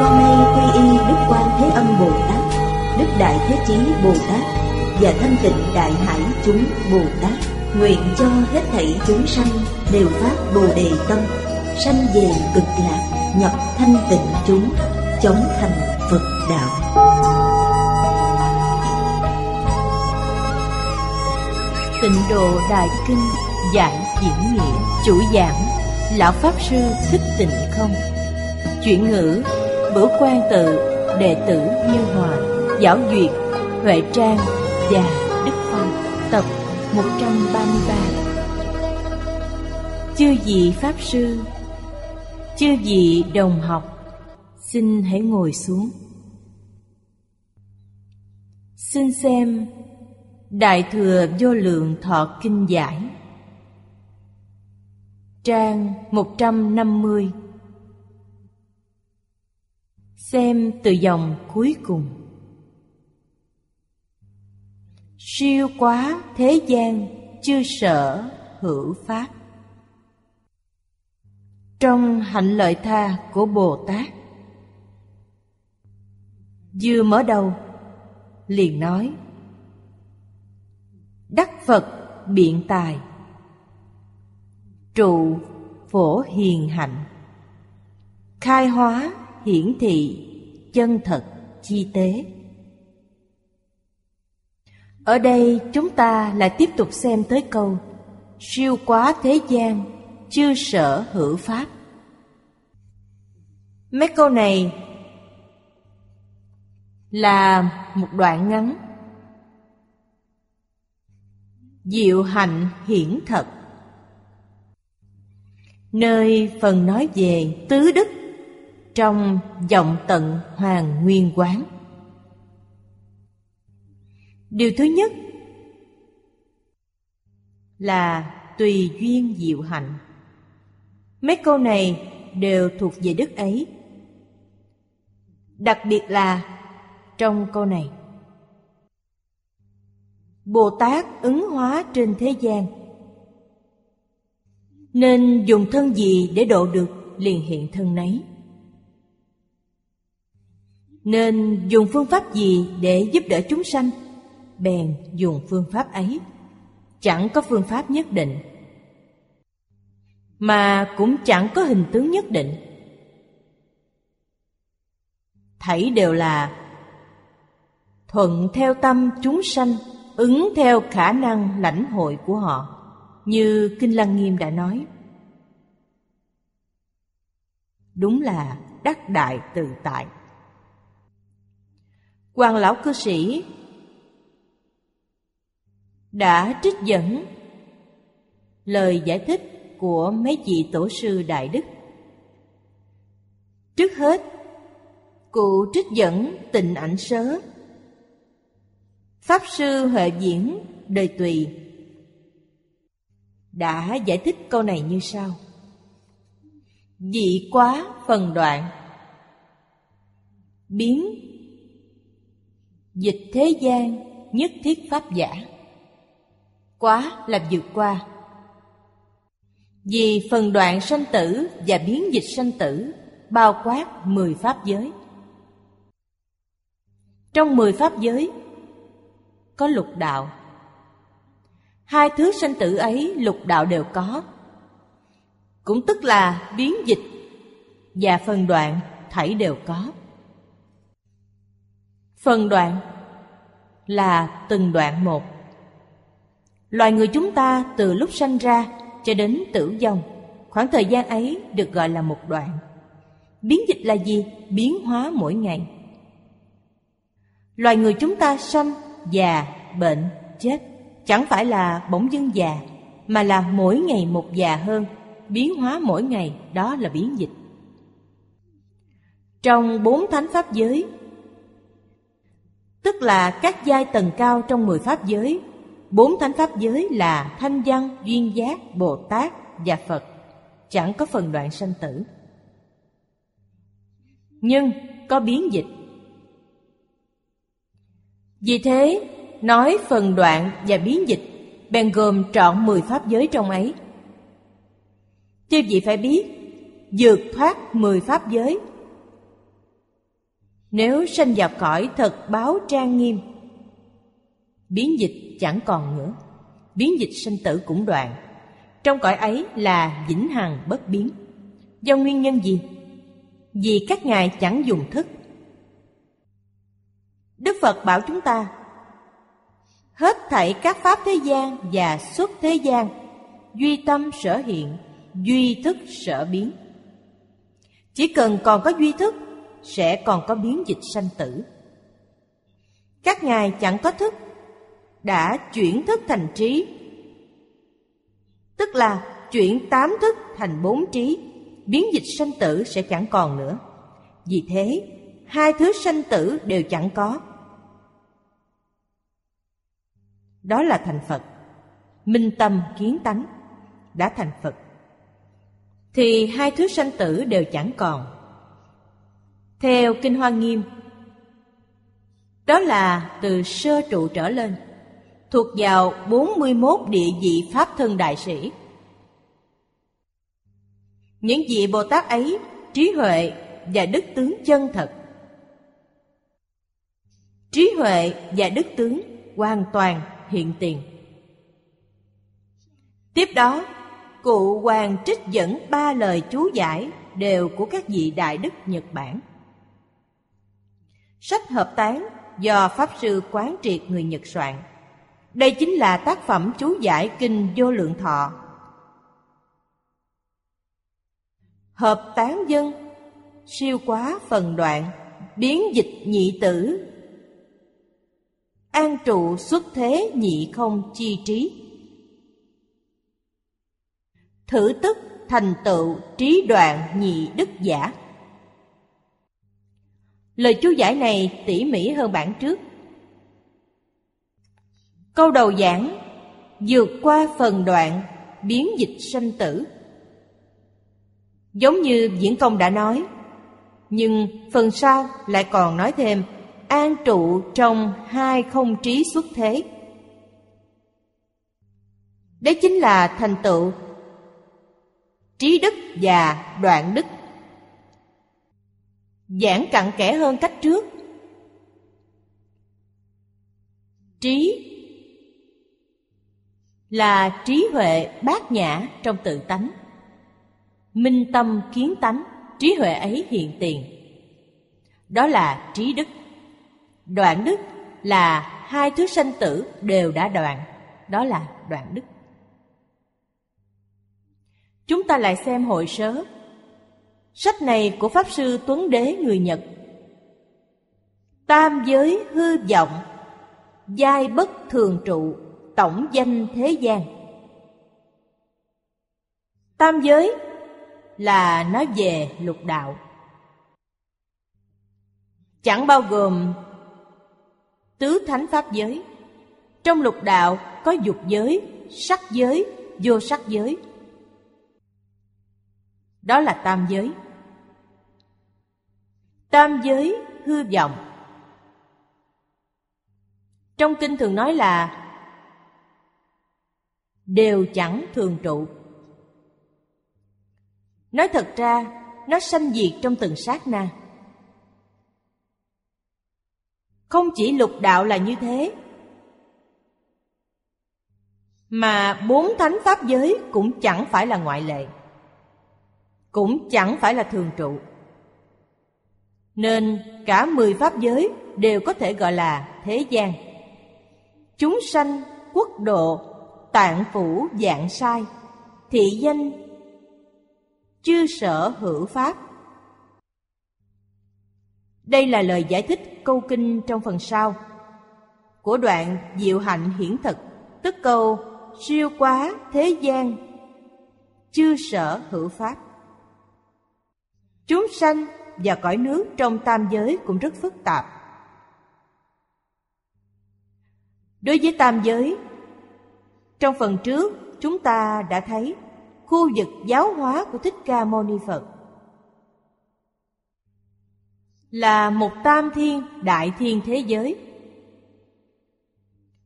con nay quy y đức quan thế âm bồ tát, đức đại thế chí bồ tát và thanh tịnh đại hải chúng bồ tát, nguyện cho hết thảy chúng sanh đều phát bồ đề tâm, sanh về cực lạc, nhập thanh tịnh chúng, chống thành phật đạo. Tịnh độ đại kinh giải diễn nghĩa chủ giảng, lão pháp sư thích tịnh không, chuyển ngữ bửu quan tự, đệ tử như hòa, giáo duyệt, huệ trang và đức phong, tập 133 chư vị pháp sư, chư vị đồng học, xin hãy ngồi xuống. Xin xem đại thừa vô lượng thọ kinh giải, Trang 150 Xem từ dòng cuối cùng. Siêu quá thế gian, chưa sở hữu pháp. Trong hạnh lợi tha của Bồ Tát. Vừa mở đầu, liền nói, Đắc Phật biện tài, trụ phổ hiền hạnh, khai hóa hiển thị chân thật chi tế. Ở đây chúng ta lại tiếp tục xem tới câu, siêu quá thế gian, chưa sở hữu pháp. Mấy câu này là một đoạn ngắn. Diệu hạnh hiển thật. Nơi phần nói về tứ đức trong vọng tận hoàng nguyên quán. Điều thứ nhất là tùy duyên diệu hạnh. Mấy câu này đều thuộc về đức ấy. Đặc biệt là trong câu này. Bồ tát ứng hóa trên thế gian. Nên dùng thân gì để độ được liền hiện thân nấy? Nên dùng phương pháp gì để giúp đỡ chúng sanh Bèn dùng phương pháp ấy Chẳng có phương pháp nhất định Mà cũng chẳng có hình tướng nhất định Thảy đều là Thuận theo tâm chúng sanh, Ứng theo khả năng lãnh hội của họ, như Kinh Lăng Nghiêm đã nói. Đúng là đắc đại tự tại. Hoàng lão cư sĩ. Đã trích dẫn lời giải thích của mấy vị tổ sư đại đức. Trước hết, cụ trích dẫn tịnh ảnh sớ. Pháp sư Huệ Diễn đời tùy đã giải thích câu này như sau. Dị quá phần đoạn. Biến dịch thế gian nhất thiết pháp giả. Quá là vượt qua. Vì phần đoạn sanh tử và biến dịch sanh tử bao quát mười pháp giới. Trong mười pháp giới có lục đạo. Hai thứ sanh tử ấy lục đạo đều có. Cũng tức là biến dịch Và phần đoạn thảy đều có. Phần đoạn là từng đoạn một. Loài người chúng ta từ lúc sanh ra cho đến tử vong Khoảng thời gian ấy được gọi là một đoạn. Biến dịch là gì? Biến hóa mỗi ngày. Loài người chúng ta sanh, già, bệnh, chết chẳng phải là bỗng dưng già mà là mỗi ngày một già hơn. Biến hóa mỗi ngày đó là biến dịch. Trong bốn thánh pháp giới Tức là các giai tầng cao trong mười pháp giới. Bốn thánh pháp giới là thanh văn, duyên giác, Bồ Tát và Phật. Chẳng có phần đoạn sanh tử. Nhưng có biến dịch. Vì thế, nói phần đoạn và biến dịch Bèn gồm trọn mười pháp giới trong ấy. Chứ gì phải biết vượt thoát mười pháp giới nếu sanh vào cõi thật báo trang nghiêm, biến dịch chẳng còn nữa. Biến dịch sinh tử cũng đoạn. Trong cõi ấy là vĩnh hằng bất biến. Do nguyên nhân gì? Vì các ngài chẳng dùng thức. Đức phật bảo chúng ta, hết thảy các pháp thế gian và xuất thế gian, duy tâm sở hiện, duy thức sở biến. Chỉ cần còn có duy thức sẽ còn có biến dịch sanh tử. Các ngài chẳng có thức, Đã chuyển thức thành trí. Tức là chuyển tám thức thành bốn trí, Biến dịch sanh tử sẽ chẳng còn nữa. Vì thế, Hai thứ sanh tử đều chẳng có. Đó là thành Phật. Minh tâm kiến tánh, Đã thành Phật. Thì hai thứ sanh tử đều chẳng còn. Theo Kinh Hoa Nghiêm, đó là từ sơ trụ trở lên, thuộc vào 41 địa vị Pháp thân đại sĩ. Những vị Bồ Tát ấy trí huệ và đức tướng chân thật. Trí huệ và đức tướng hoàn toàn hiện tiền. Tiếp đó Cụ Hoàng trích dẫn ba lời chú giải đều của các vị Đại Đức Nhật Bản. Sách hợp tán do Pháp Sư Quán Triệt người Nhật soạn. Đây chính là tác phẩm chú giải Kinh Vô Lượng Thọ. Hợp tán dân, siêu quá phần đoạn, biến dịch nhị tử, an trụ xuất thế nhị không chi trí thử tức thành tựu trí đoạn nhị đức giả lời chú giải này tỉ mỉ hơn bản trước. Câu đầu giảng, vượt qua phần đoạn, biến dịch sanh tử. Giống như diễn công đã nói, nhưng phần sau lại còn nói thêm, an trụ trong hai không trí xuất thế. Đấy chính là thành tựu trí đức và đoạn đức giảng cặn kẽ hơn cách trước. Trí là trí huệ bát nhã trong tự tánh. Minh tâm kiến tánh, trí huệ ấy hiện tiền. Đó là trí đức. Đoạn đức là hai thứ sanh tử đều đã đoạn, đó là đoạn đức. Chúng ta lại xem hội sớ. Sách này của Pháp Sư Tuấn Đế người Nhật. Tam giới hư vọng, giai bất thường trụ, tổng danh thế gian. Tam giới là nói về lục đạo. Chẳng bao gồm tứ thánh pháp giới. Trong lục đạo có dục giới, sắc giới, vô sắc giới, đó là tam giới. Tam giới hư vọng. Trong kinh thường nói là đều chẳng thường trụ. Nói thật ra, nó sanh diệt trong từng sát na. Không chỉ lục đạo là như thế, mà bốn thánh pháp giới cũng chẳng phải là ngoại lệ cũng chẳng phải là thường trụ. Nên cả mười pháp giới đều có thể gọi là thế gian. Chúng sanh, quốc độ, tạng phủ dạng sai, thị danh, chư sở hữu pháp. Đây là lời giải thích câu kinh trong phần sau của đoạn Diệu Hạnh Hiển Thực, tức câu siêu quá thế gian, chư sở hữu pháp. Chúng sanh và cõi nước trong tam giới cũng rất phức tạp. Đối với tam giới, trong phần trước chúng ta đã thấy khu vực giáo hóa của Thích Ca Mâu Ni Phật là một tam thiên đại thiên thế giới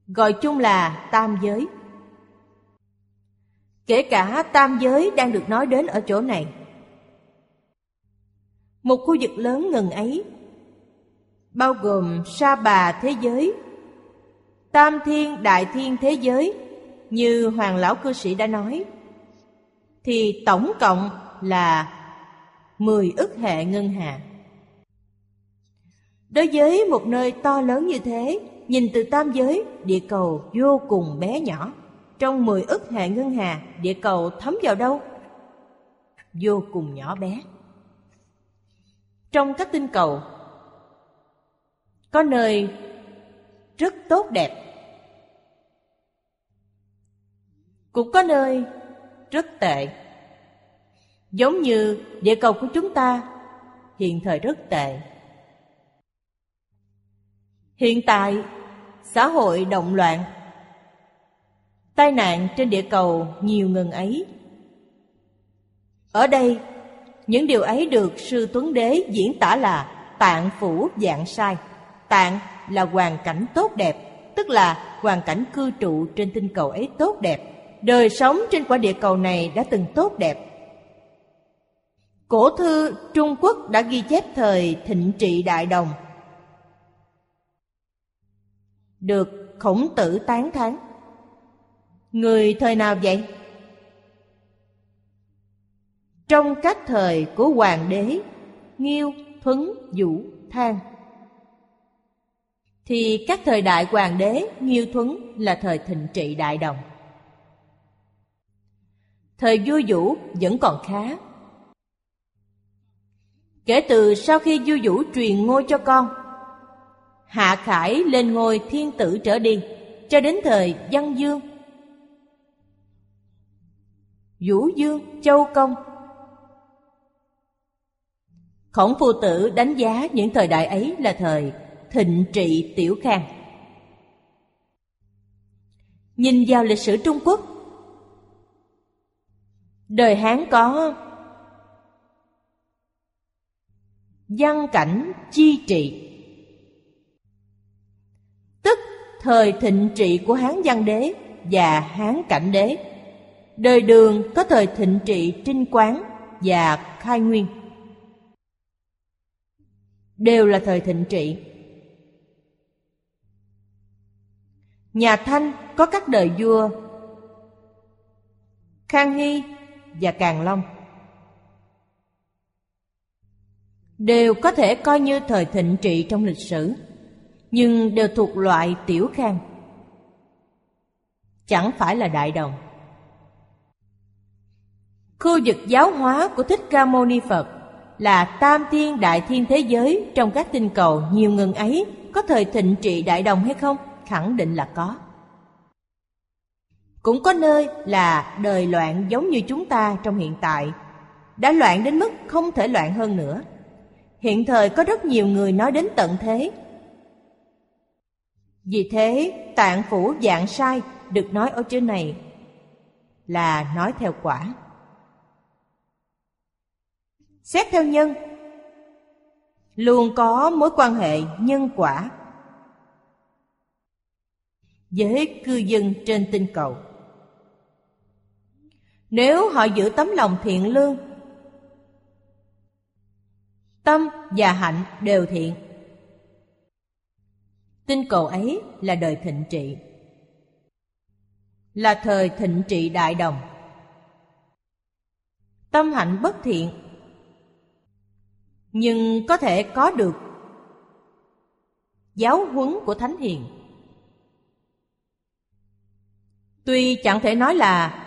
gọi chung là tam giới kể cả tam giới đang được nói đến ở chỗ này một khu vực lớn ngần ấy, bao gồm sa bà thế giới, tam thiên, đại thiên thế giới, như hoàng lão cư sĩ đã nói. Thì tổng cộng là mười ức hệ ngân hà. Đối với một nơi to lớn như thế, nhìn từ tam giới, địa cầu vô cùng bé nhỏ. Trong mười ức hệ ngân hà, địa cầu thấm vào đâu? Vô cùng nhỏ bé trong các tinh cầu. Có nơi rất tốt đẹp. Cũng có nơi rất tệ. Giống như địa cầu của chúng ta, hiện thời rất tệ. Hiện tại, xã hội động loạn. Tai nạn trên địa cầu nhiều ngần ấy. Ở đây những điều ấy được sư tuấn đế diễn tả là tạng phủ dạng sai. Tạng là hoàn cảnh tốt đẹp, tức là hoàn cảnh cư trụ trên tinh cầu ấy tốt đẹp. Đời sống trên quả địa cầu này đã từng tốt đẹp. Cổ thư trung quốc đã ghi chép thời thịnh trị đại đồng. Được khổng tử tán thán. Người thời nào vậy? Trong các thời của hoàng đế, nghiêu, thuấn, vũ, thang. Thì các thời đại hoàng đế, nghiêu, thuấn là thời thịnh trị đại đồng. Thời vua vũ vẫn còn khá. Kể từ sau khi vua vũ truyền ngôi cho con, hạ khải lên ngôi thiên tử trở đi, cho đến thời văn dương. Vũ dương, châu công khổng phu tử đánh giá những thời đại ấy là thời thịnh trị tiểu khang. Nhìn vào lịch sử trung quốc, đời hán có văn cảnh chi trị. Tức thời thịnh trị của hán văn đế và hán cảnh đế, đời đường có thời thịnh trị trinh quán và khai nguyên đều là thời thịnh trị. Nhà thanh có các đời vua, khang hy và Càng Long. Đều có thể coi như thời thịnh trị trong lịch sử, nhưng đều thuộc loại tiểu khang. Chẳng phải là đại đồng. Khu vực giáo hóa của thích ca mâu ni phật là tam thiên đại thiên thế giới trong các tinh cầu nhiều ngần ấy, có thời thịnh trị đại đồng hay không? Khẳng định là có. Cũng có nơi là đời loạn giống như chúng ta trong hiện tại, Đã loạn đến mức không thể loạn hơn nữa. Hiện thời có rất nhiều người nói đến tận thế. Vì thế, tạng phủ dạng sai được nói ở trên này Là nói theo quả. Xét theo nhân. Luôn có mối quan hệ nhân quả. Với cư dân trên tinh cầu. Nếu họ giữ tấm lòng thiện lương, tâm và hạnh đều thiện. Tinh cầu ấy là đời thịnh trị. Là thời thịnh trị đại đồng. Tâm hạnh bất thiện nhưng có thể có được giáo huấn của thánh hiền. Tuy chẳng thể nói là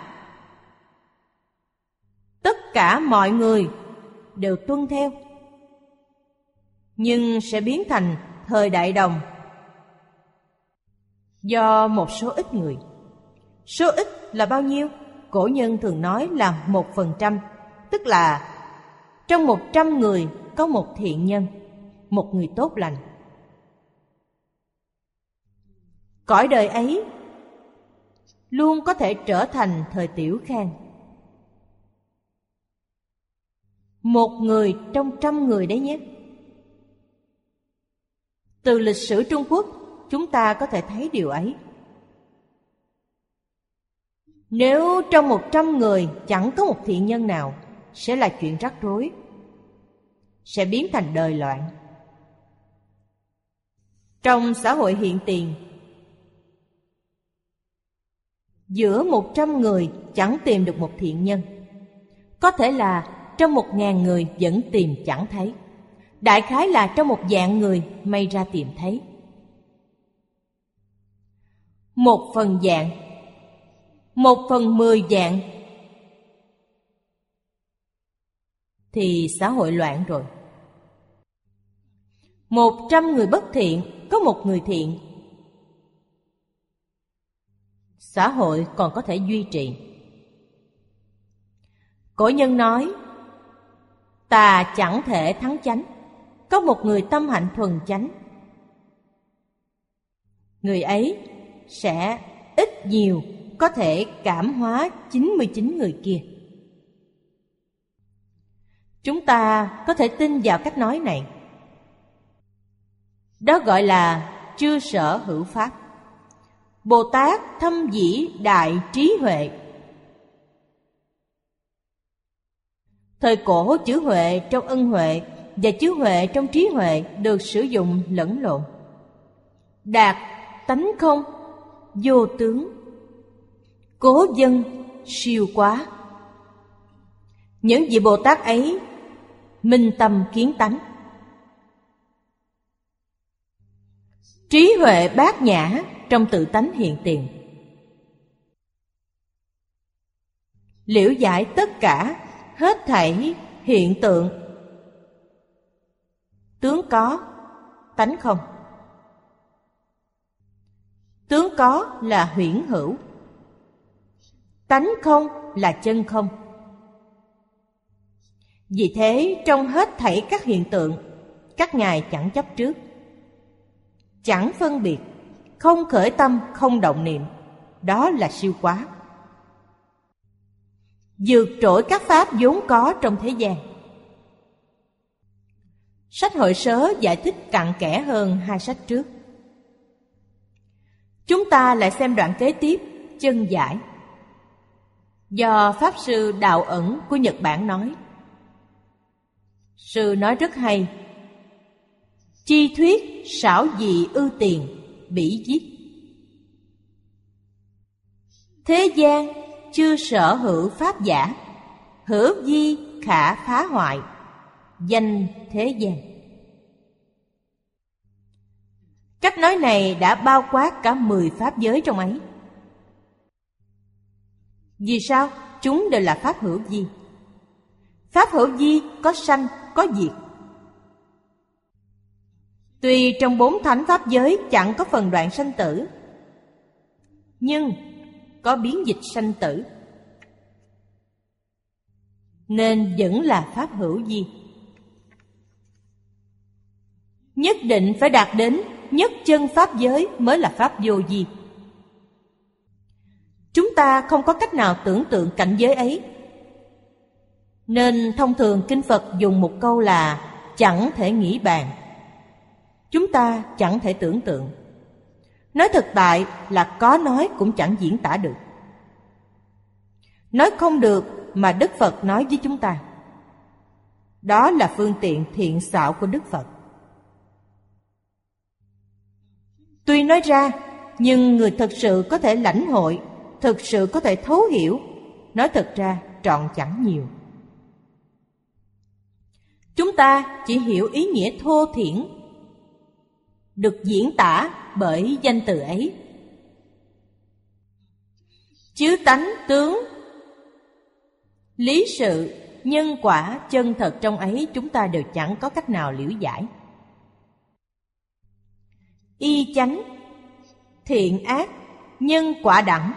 tất cả mọi người đều tuân theo, nhưng sẽ biến thành thời đại đồng do một số ít người. Số ít là bao nhiêu? Cổ nhân thường nói là một phần trăm, tức là trong một trăm người có một thiện nhân, một người tốt lành. Cõi đời ấy luôn có thể trở thành thời tiểu khang. Một người trong trăm người đấy nhé. Từ lịch sử Trung Quốc, chúng ta có thể thấy điều ấy. Nếu trong một trăm người chẳng có một thiện nhân nào, sẽ là chuyện rắc rối, sẽ biến thành đời loạn. Trong xã hội hiện tiền, giữa một trăm người chẳng tìm được một thiện nhân. Có thể là trong một ngàn người vẫn tìm chẳng thấy. Đại khái là trong một dạng người may ra tìm thấy. Một phần dạng Một phần mười dạng Thì xã hội loạn rồi. Một trăm người bất thiện, Có một người thiện. Xã hội còn có thể duy trì. Cổ nhân nói, Tà chẳng thể thắng chánh, có một người tâm hạnh thuần chánh. Người ấy sẽ ít nhiều có thể cảm hóa 99 người kia. Chúng ta có thể tin vào cách nói này. Đó gọi là chưa sở hữu pháp. Bồ Tát thâm dĩ đại trí huệ. Thời cổ chữ huệ trong ân huệ và chữ huệ trong trí huệ được sử dụng lẫn lộn đạt tánh không, vô tướng cố dân, siêu quá những vị bồ tát ấy minh tâm kiến tánh. Trí huệ bát nhã trong tự tánh hiện tiền. Liễu giải tất cả hết thảy hiện tượng. Tướng có, tánh không. Tướng có là huyễn hữu. Tánh không là chân không. Vì thế trong hết thảy các hiện tượng Các ngài chẳng chấp trước Chẳng phân biệt Không khởi tâm, không động niệm Đó là siêu quá Vượt trội các pháp vốn có trong thế gian Sách hội sớ giải thích cặn kẽ hơn hai sách trước. Chúng ta lại xem đoạn kế tiếp, chân giải. Do Pháp Sư Đạo Ẩn của Nhật Bản nói. Sư nói rất hay. Chi thuyết xảo dị ưu tiền, bỉ giết. Thế gian chưa sở hữu pháp giả, hữu di khả phá hoại danh thế gian cách nói này đã bao quát cả mười pháp giới trong ấy vì sao chúng đều là pháp hữu di pháp hữu di có sanh có diệt. Tuy trong bốn thánh pháp giới chẳng có phần đoạn sanh tử, nhưng có biến dịch sanh tử. Nên vẫn là pháp hữu di. Nhất định phải đạt đến nhất chân pháp giới mới là pháp vô di. Chúng ta không có cách nào tưởng tượng cảnh giới ấy nên thông thường kinh phật dùng một câu là chẳng thể nghĩ bàn. Chúng ta chẳng thể tưởng tượng. Nói thực tại là có nói cũng chẳng diễn tả được. Nói không được mà đức phật nói với chúng ta. Đó là phương tiện thiện xảo của đức phật. Tuy nói ra, nhưng người thực sự có thể lãnh hội, thực sự có thể thấu hiểu, nói thật ra trọn chẳng nhiều. Chúng ta chỉ hiểu ý nghĩa thô thiển, được diễn tả bởi danh từ ấy. Chứ tánh tướng, lý sự, nhân quả chân thật trong ấy chúng ta đều chẳng có cách nào liễu giải y chánh thiện ác nhân quả đẳng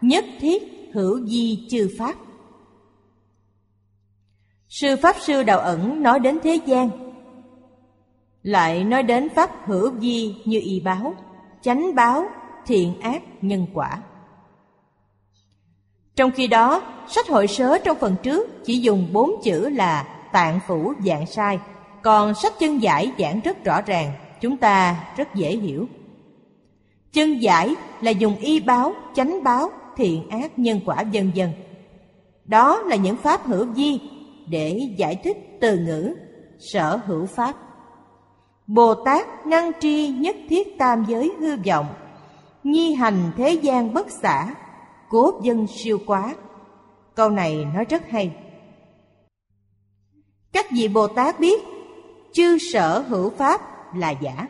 nhất thiết hữu di chư pháp Sư Pháp Sư Đạo Ẩn nói đến thế gian. Lại nói đến Pháp hữu vi như y báo Chánh báo, thiện ác, nhân quả. Trong khi đó, sách hội sớ trong phần trước chỉ dùng bốn chữ là tạng phủ dạng sai. Còn sách chân giải giảng rất rõ ràng, chúng ta rất dễ hiểu. Chân giải là dùng y báo, chánh báo, thiện ác, nhân quả vân vân. Đó là những pháp hữu vi để giải thích từ ngữ sở hữu pháp. Bồ Tát năng tri nhất thiết tam giới hư vọng, nhi hành thế gian bất xả, cố dân siêu quá. Câu này nói rất hay. Các vị Bồ Tát biết, chư sở hữu pháp là giả.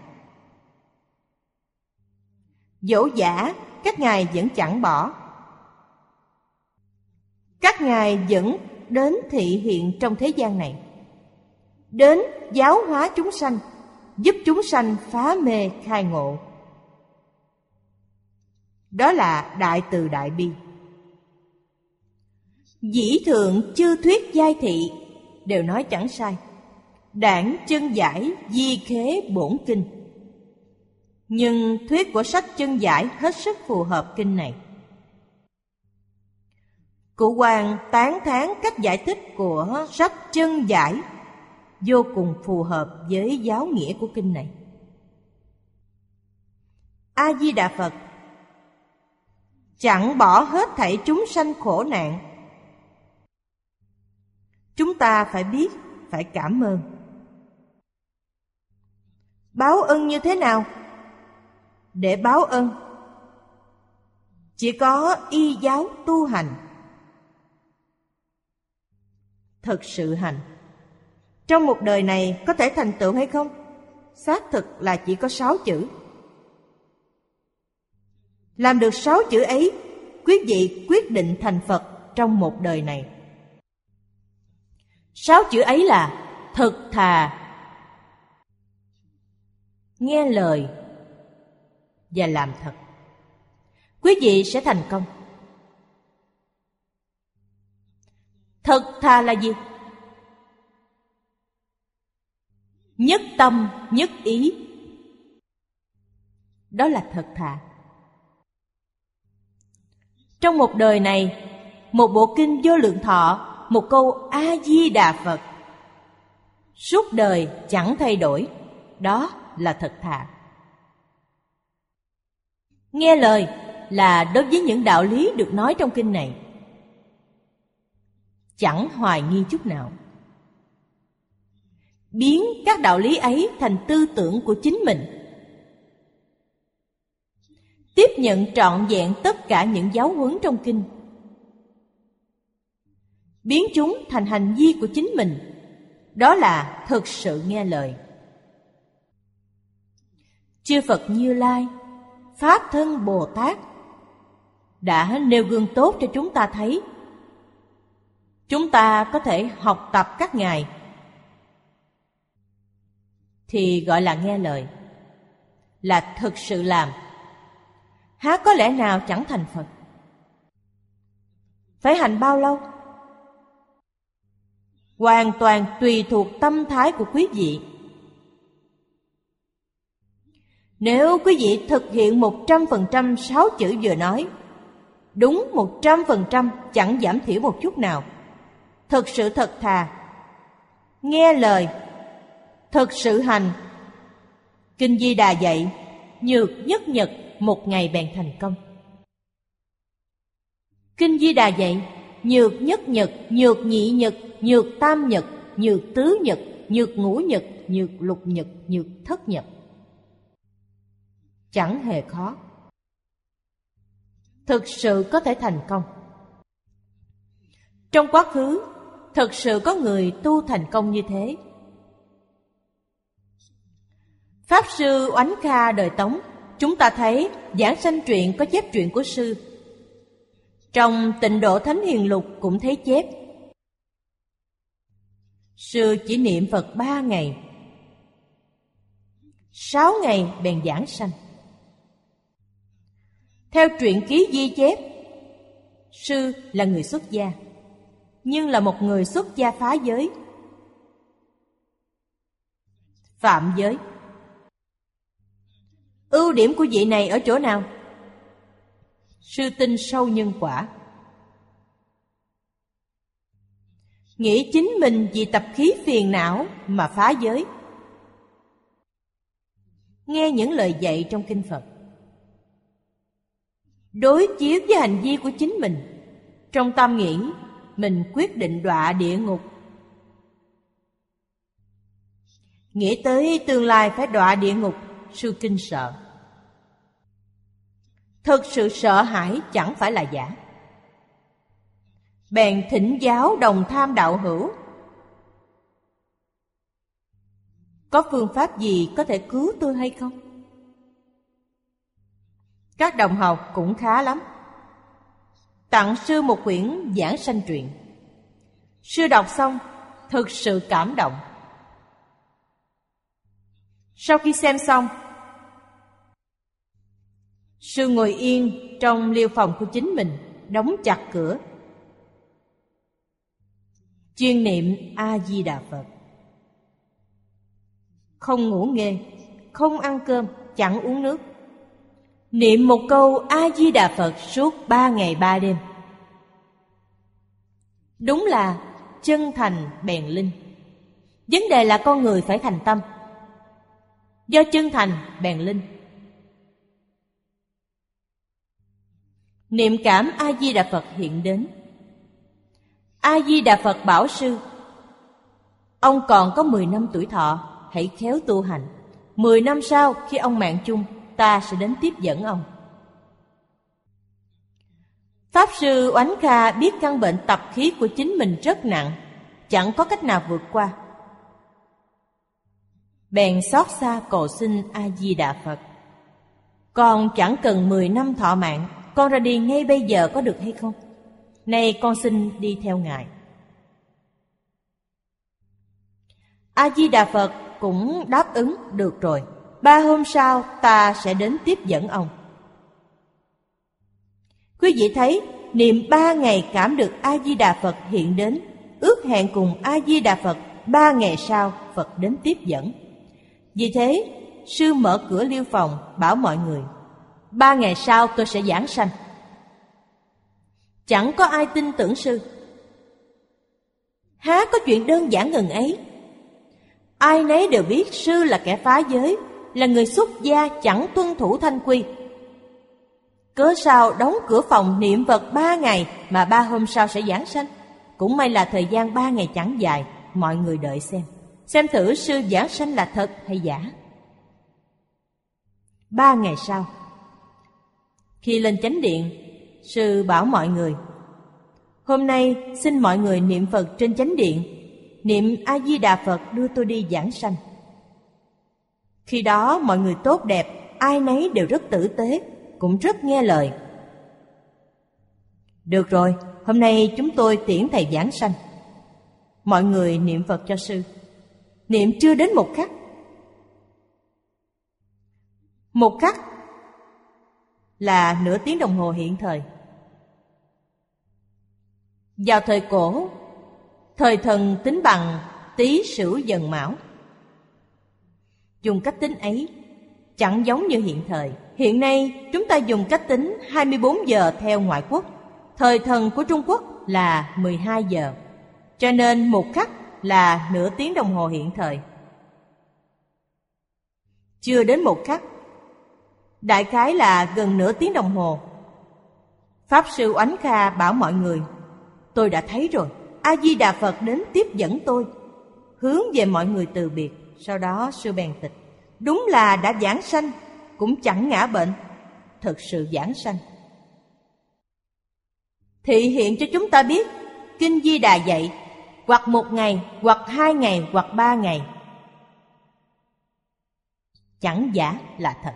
Dẫu giả, các ngài vẫn chẳng bỏ. Các ngài vẫn đến thị hiện trong thế gian này. Đến giáo hóa chúng sanh, giúp chúng sanh phá mê khai ngộ. Đó là đại từ đại bi. Dĩ thượng chư thuyết giai thị đều nói chẳng sai. Đảng chân giải di khế bổn kinh nhưng thuyết của sách chân giải hết sức phù hợp kinh này. Cụ Hoàng tán thán cách giải thích của sách chân giải vô cùng phù hợp với giáo nghĩa của kinh này. A Di Đà Phật chẳng bỏ hết thảy chúng sanh khổ nạn. Chúng ta phải biết, phải cảm ơn. Báo ân như thế nào? để báo ân chỉ có y giáo tu hành thực sự hành. Trong một đời này có thể thành tựu hay không? Xác thực là chỉ có sáu chữ. Làm được sáu chữ ấy, quý vị quyết định thành phật trong một đời này. Sáu chữ ấy là thực thà. Nghe lời và làm thật. Quý vị sẽ thành công. Thà là gì? Nhất tâm, nhất ý. Đó là thật thà. Trong một đời này, một bộ kinh vô lượng thọ, một câu a di đà phật, suốt đời chẳng thay đổi. Đó là thật thà. Nghe lời là đối với những đạo lý được nói trong kinh này. Chẳng hoài nghi chút nào. Biến các đạo lý ấy thành tư tưởng của chính mình. Tiếp nhận trọn vẹn tất cả những giáo huấn trong kinh. Biến chúng thành hành vi của chính mình. Đó là thực sự nghe lời. Chư Phật Như Lai, Pháp thân Bồ Tát, đã nêu gương tốt cho chúng ta thấy. Chúng ta có thể học tập các ngài thì gọi là nghe lời, là thực sự làm. Há có lẽ nào chẳng thành Phật? Phải hành bao lâu? Hoàn toàn tùy thuộc tâm thái của quý vị nếu quý vị thực hiện một trăm phần trăm sáu chữ vừa nói, đúng một trăm phần trăm chẳng giảm thiểu một chút nào, thực sự thật thà, nghe lời, thực sự hành. Kinh Di Đà dạy, nhược nhất nhật một ngày bèn thành công. Kinh Di Đà dạy, nhược nhất nhật, nhược nhị nhật, nhược tam nhật, nhược tứ nhật, nhược ngũ nhật, nhược lục nhật, nhược thất nhật. Chẳng hề khó. Thực sự có thể thành công. Trong quá khứ thật sự có người tu thành công như thế. Pháp sư oánh kha đời tống chúng ta thấy giảng sanh truyện có chép truyện của sư. Trong tịnh độ thánh hiền lục cũng thấy chép. Sư chỉ niệm phật ba ngày. Sáu ngày bèn giảng sanh. Theo truyện ký ghi chép, sư là người xuất gia nhưng là một người xuất gia phá giới. Phạm giới. Ưu điểm của vị này ở chỗ nào? Sư tin sâu nhân quả. Nghĩ chính mình vì tập khí phiền não mà phá giới. Nghe những lời dạy trong kinh phật. Đối chiếu với hành vi của chính mình, trong tâm nghĩ mình quyết định đọa địa ngục. Nghĩ tới tương lai phải đọa địa ngục, sư kinh sợ. Thực sự sợ hãi chẳng phải là giả. Bèn thỉnh giáo đồng tham đạo hữu. Có phương pháp gì có thể cứu tôi hay không? Các đồng học cũng khá lắm tặng sư một quyển giảng sanh truyện. Sư đọc xong, thực sự cảm động. Sau khi xem xong, sư ngồi yên trong liêu phòng của chính mình, đóng chặt cửa. Chuyên niệm a di đà phật. Không ngủ nghề không ăn cơm, chẳng uống nước niệm một câu a di đà phật suốt ba ngày ba đêm. Đúng là chân thành bèn linh. Vấn đề là con người phải thành tâm. Do chân thành bèn linh. Niệm cảm a di đà phật hiện đến. A di đà phật bảo sư, ông còn có 10 năm tuổi thọ, hãy khéo tu hành. 10 năm sau khi ông mạng chung ta sẽ đến tiếp dẫn ông. Pháp sư oánh kha biết căn bệnh tập khí của chính mình rất nặng, chẳng có cách nào vượt qua. Bèn xót xa cầu xin a di đà phật. Con chẳng cần 10 năm thọ mạng, con ra đi ngay bây giờ có được hay không? Nay con xin đi theo ngài. A di đà phật cũng đáp ứng, được rồi ba hôm sau, ta sẽ đến tiếp dẫn ông. Quý vị thấy, niệm ba ngày cảm được a di đà phật hiện đến, ước hẹn cùng a di đà phật ba ngày sau phật đến tiếp dẫn. Vì thế, sư mở cửa liêu phòng bảo mọi người, ba ngày sau tôi sẽ giảng sanh. Chẳng có ai tin tưởng sư. Há có chuyện đơn giản ngần ấy? Ai nấy đều biết sư là kẻ phá giới là người xuất gia chẳng tuân thủ thanh quy. Cớ sao đóng cửa phòng niệm vật ba ngày mà ba hôm sau sẽ giảng sanh? Cũng may là thời gian ba ngày chẳng dài, mọi người đợi xem. Xem thử sư giảng sanh là thật hay giả. Ba ngày sau, khi lên chánh điện, sư bảo mọi người, hôm nay xin mọi người niệm phật trên chánh điện. Niệm a di đà phật đưa tôi đi giảng sanh khi đó mọi người tốt đẹp, ai nấy đều rất tử tế, cũng rất nghe lời. Được rồi, hôm nay chúng tôi tiễn thầy giảng sanh. Mọi người niệm phật cho sư. Niệm chưa đến một khắc. Một khắc là nửa tiếng đồng hồ hiện thời. Vào thời cổ, thời thần tính bằng tý sửu dần mão dùng cách tính ấy. Chẳng giống như hiện thời. Hiện nay, chúng ta dùng cách tính 24 giờ theo ngoại quốc. Thời thần của Trung Quốc là 12 giờ. Cho nên một khắc là nửa tiếng đồng hồ hiện thời. Chưa đến một khắc. Đại khái là gần nửa tiếng đồng hồ. Pháp sư oánh kha bảo mọi người, tôi đã thấy rồi. A di đà phật đến tiếp dẫn tôi, hướng về mọi người từ biệt sau đó sư bèn tịch, đúng là đã giảng sanh, cũng chẳng ngã bệnh. Thực sự giảng sanh. Thị hiện cho chúng ta biết, kinh di đà dạy, hoặc một ngày, hoặc hai ngày, hoặc ba ngày. Chẳng giả là thật.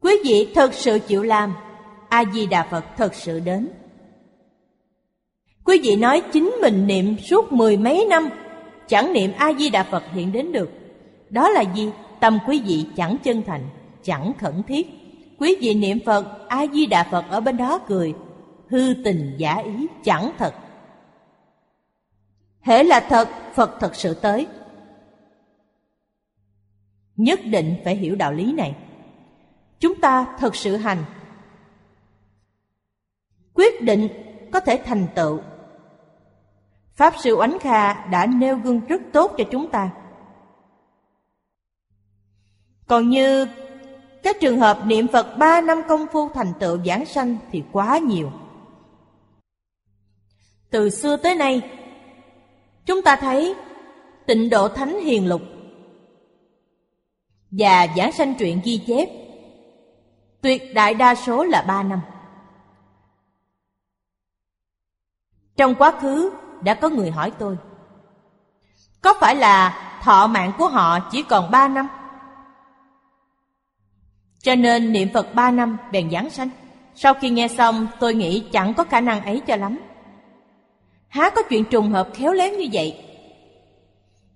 Quý vị thật sự chịu làm, a di đà phật thật sự đến. Quý vị nói chính mình niệm suốt mười mấy năm chẳng niệm a di đà phật hiện đến được. Đó là gì? Tâm quý vị chẳng chân thành, chẳng khẩn thiết. Quý vị niệm phật a di đà phật ở bên đó cười. Hư tình giả ý, chẳng thật. Hễ là thật, phật thật sự tới. Nhất định phải hiểu đạo lý này. Chúng ta thật sự hành. Quyết định có thể thành tựu pháp sư oánh kha đã nêu gương rất tốt cho chúng ta. Còn như các trường hợp niệm phật ba năm công phu thành tựu giảng sanh thì quá nhiều. Từ xưa tới nay, chúng ta thấy tịnh độ thánh hiền lục và giảng sanh truyện ghi chép tuyệt đại đa số là ba năm. Trong quá khứ đã có người hỏi tôi, có phải là thọ mạng của họ chỉ còn ba năm? Cho nên niệm phật ba năm bèn giảng sanh. Sau khi nghe xong, tôi nghĩ chẳng có khả năng ấy cho lắm. Há có chuyện trùng hợp khéo léo như vậy?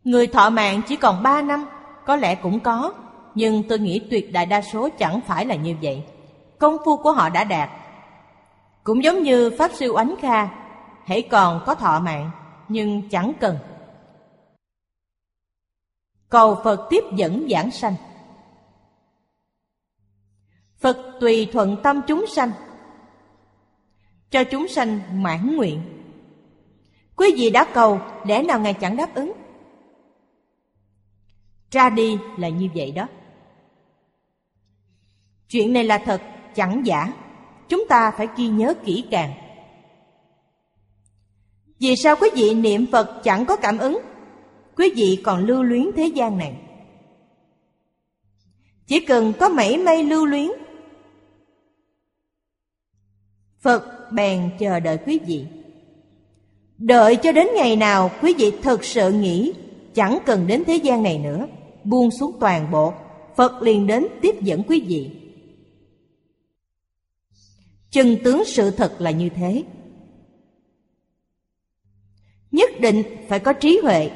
Người thọ mạng chỉ còn ba năm, có lẽ cũng có, nhưng tôi nghĩ tuyệt đại đa số chẳng phải là như vậy. Công phu của họ đã đạt. Cũng giống như pháp sư oánh kha hãy còn có thọ mạng, nhưng chẳng cần. Cầu phật tiếp dẫn giảng sanh. Phật tùy thuận tâm chúng sanh, cho chúng sanh mãn nguyện. Quý vị đã cầu, lẽ nào ngài chẳng đáp ứng? Ra đi là như vậy đó. Chuyện này là thật, chẳng giả. Chúng ta phải ghi nhớ kỹ càng vì sao quý vị niệm phật chẳng có cảm ứng? Quý vị còn lưu luyến thế gian này. Chỉ cần có mảy may lưu luyến, phật bèn chờ đợi quý vị. Đợi cho đến ngày nào quý vị thực sự nghĩ chẳng cần đến thế gian này nữa, buông xuống toàn bộ, phật liền đến tiếp dẫn quý vị. Chân tướng sự thật là như thế nhất định phải có trí huệ.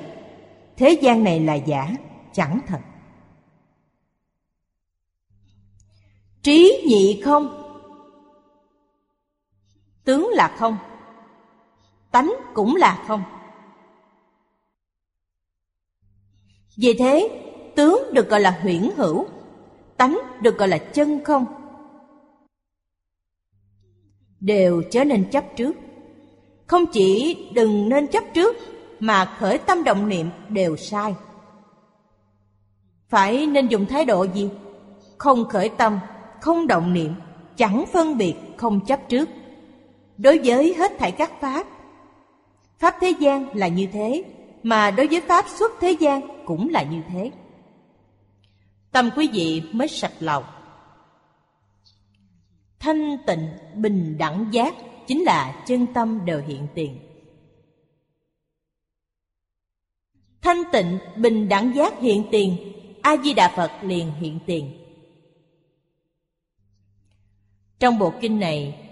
Thế gian này là giả, chẳng thật. Trí nhị không? Tướng là không. Tánh cũng là không. Vì thế, tướng được gọi là huyễn hữu, tánh được gọi là chân không. Đều trở nên chấp trước không chỉ đừng nên chấp trước, mà khởi tâm động niệm đều sai. Phải nên dùng thái độ gì? Không khởi tâm, không động niệm, chẳng phân biệt, không chấp trước. Đối với hết thảy các pháp pháp thế gian là như thế, mà đối với pháp xuất thế gian cũng là như thế. Tâm quý vị mới sạch lòng. Thanh tịnh bình đẳng giác chính là chân tâm đều hiện tiền. Thanh tịnh, bình đẳng giác hiện tiền a di đà phật liền hiện tiền. Trong bộ kinh này,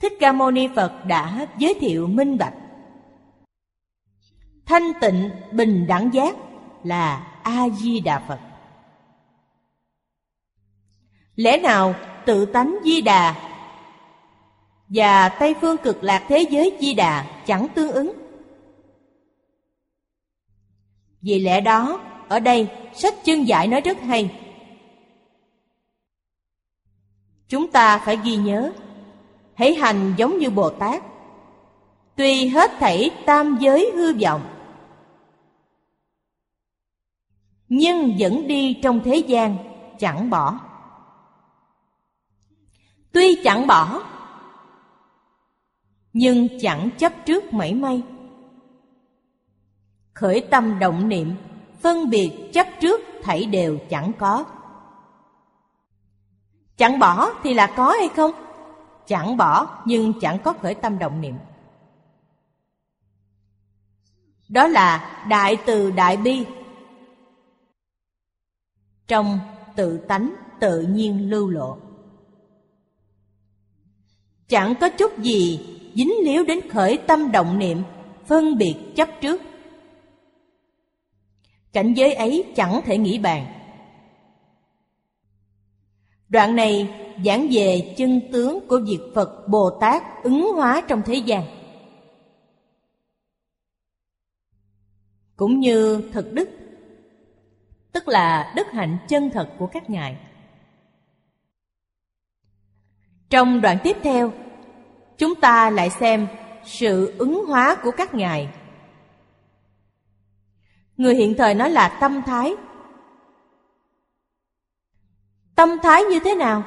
thích ca mâu ni phật đã giới thiệu minh bạch. Thanh tịnh, bình đẳng giác là a di đà phật. Lẽ nào tự tánh di đà và Tây phương cực lạc thế giới di đà chẳng tương ứng. Vì lẽ đó, ở đây sách chân giải nói rất hay. Chúng ta phải ghi nhớ, hãy hành giống như Bồ Tát. Tuy hết thảy tam giới hư vọng, nhưng vẫn đi trong thế gian chẳng bỏ. Tuy chẳng bỏ nhưng chẳng chấp trước mảy may. Khởi tâm động niệm, phân biệt chấp trước thảy đều chẳng có. Chẳng bỏ thì là có hay không? Chẳng bỏ nhưng chẳng có khởi tâm động niệm. Đó là đại từ đại bi. Trong tự tánh tự nhiên lưu lộ chẳng có chút gì dính líu đến khởi tâm động niệm phân biệt chấp trước cảnh giới ấy chẳng thể nghĩ bàn đoạn này giảng về chân tướng của việc Phật Bồ Tát ứng hóa trong thế gian. Cũng như thực đức, tức là đức hạnh chân thật của các ngài. Trong đoạn tiếp theo, chúng ta lại xem sự ứng hóa của các ngài. Người hiện thời nói là tâm thái. Tâm thái như thế nào?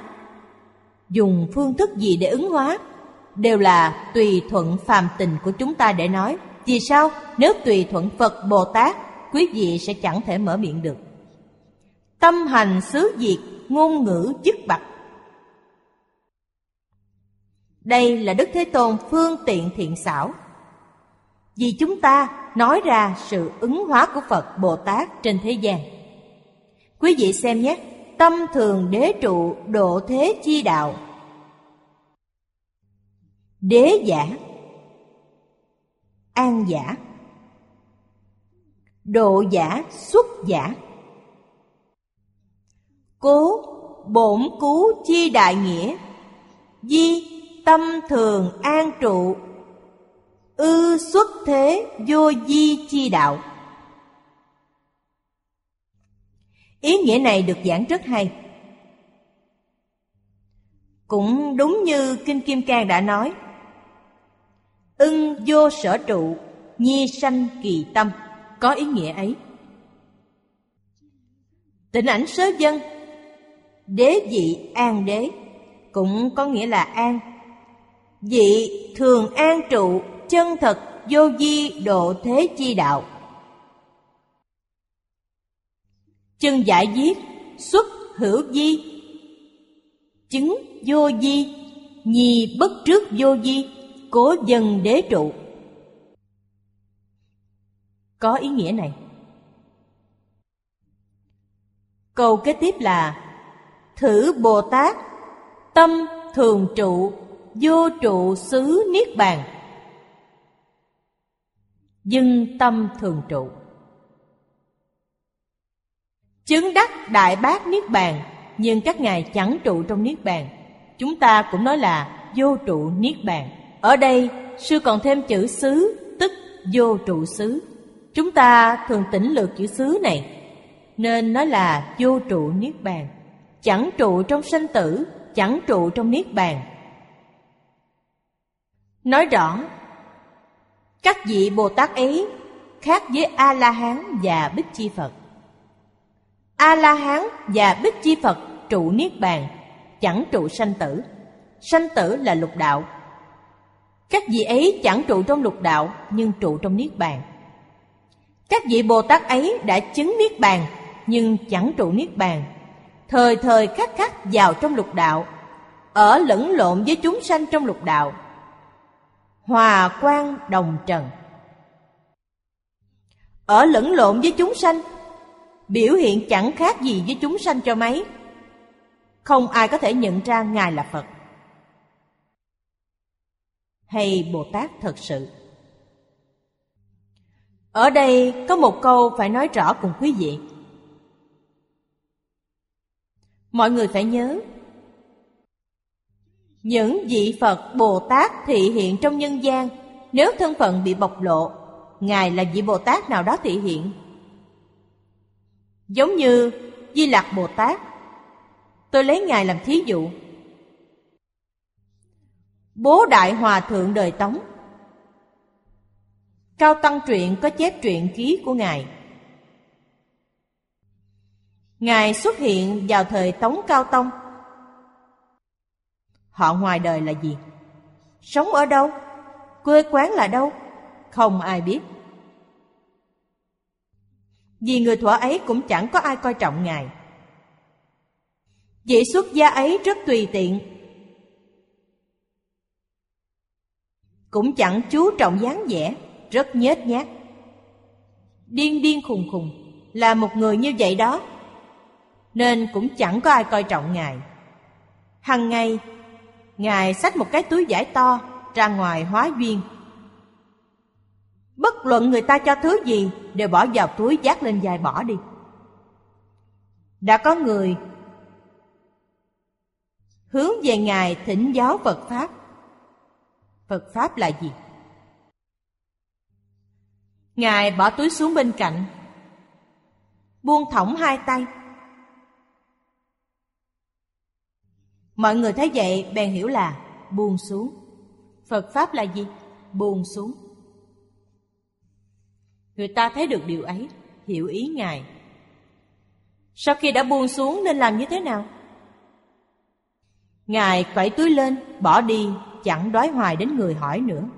Dùng phương thức gì để ứng hóa? Đều là tùy thuận phàm tình của chúng ta để nói. Vì sao? Nếu tùy thuận Phật Bồ Tát, quý vị sẽ chẳng thể mở miệng được. Tâm hành xứ diệt, ngôn ngữ dứt bậc đây là Đức Thế Tôn phương tiện thiện xảo. Vì chúng ta nói ra sự ứng hóa của Phật Bồ Tát trên thế gian. Quý vị xem nhé, tâm thường đế trụ độ thế chi đạo. Đế giả An giả Độ giả xuất giả Cố bổn cứu chi đại nghĩa Di tâm thường an trụ. Ư xuất thế vô di chi đạo. Ý nghĩa này được giảng rất hay. Cũng đúng như kinh kim cang đã nói, ưng vô sở trụ, nhi sanh kỳ tâm. Có ý nghĩa ấy. Tịnh ảnh sớ dân, đế dị an đế, cũng có nghĩa là an. Dị thường an trụ, chân thật, vô di độ thế chi đạo. Chân giải viết xuất hữu di Chứng vô di Nhi bất trước vô di Cố dân đế trụ. Có ý nghĩa này. Câu kế tiếp là, Thử Bồ Tát, Tâm thường trụ vô trụ xứ niết bàn. Dưng tâm thường trụ. Chứng đắc đại bác niết bàn, nhưng các ngài chẳng trụ trong niết bàn. Chúng ta cũng nói là vô trụ niết bàn. Ở đây, sư còn thêm chữ xứ, tức vô trụ xứ. Chúng ta thường tỉnh lược chữ xứ này, nên nói là vô trụ niết bàn. Chẳng trụ trong sanh tử, chẳng trụ trong niết bàn. Nói rõ, các vị Bồ Tát ấy khác với A-la-hán và Bích Chi Phật. A-la-hán và Bích Chi Phật trụ Niết Bàn, chẳng trụ sanh tử. Sanh tử là lục đạo. Các vị ấy chẳng trụ trong lục đạo, nhưng trụ trong Niết Bàn. Các vị Bồ Tát ấy đã chứng Niết Bàn, nhưng chẳng trụ Niết Bàn. Thời thời khắc khắc vào trong lục đạo, ở lẫn lộn với chúng sanh trong lục đạo, hòa quang đồng trần. Ở lẫn lộn với chúng sanh, biểu hiện chẳng khác gì với chúng sanh cho mấy. Không ai có thể nhận ra ngài là phật. Hay bồ tát thật sự. Ở đây có một câu phải nói rõ cùng quý vị. Mọi người phải nhớ những vị Phật Bồ Tát thị hiện trong nhân gian, Nếu thân phận bị bộc lộ, Ngài là vị Bồ Tát nào đó thị hiện? Giống như Di Lạc Bồ Tát. Tôi lấy Ngài làm thí dụ. Bố Đại Hòa Thượng đời Tống. Cao Tăng Truyện có chép truyện ký của Ngài. Ngài xuất hiện vào thời Tống Cao Tông. Họ ngoài đời là gì? Sống ở đâu? Quê quán là đâu? Không ai biết. Vì người thuở ấy cũng chẳng có ai coi trọng Ngài. Vị xuất gia ấy rất tùy tiện. Cũng chẳng chú trọng dáng vẻ, rất nhếch nhác. Điên điên khùng khùng, là một người như vậy đó. Nên cũng chẳng có ai coi trọng Ngài. Hằng ngày Ngài xách một cái túi giải to ra ngoài hóa duyên. Bất luận người ta cho thứ gì đều bỏ vào túi giác lên dài bỏ đi. Đã có người hướng về ngài thỉnh giáo phật pháp phật pháp là gì ngài bỏ túi xuống bên cạnh, buông thõng hai tay mọi người thấy vậy, bèn hiểu là buông xuống. Phật pháp là gì? Buông xuống. Người ta thấy được điều ấy, hiểu ý ngài. Sau khi đã buông xuống nên làm như thế nào? Ngài quẩy túi lên, bỏ đi, chẳng đói hoài đến người hỏi nữa.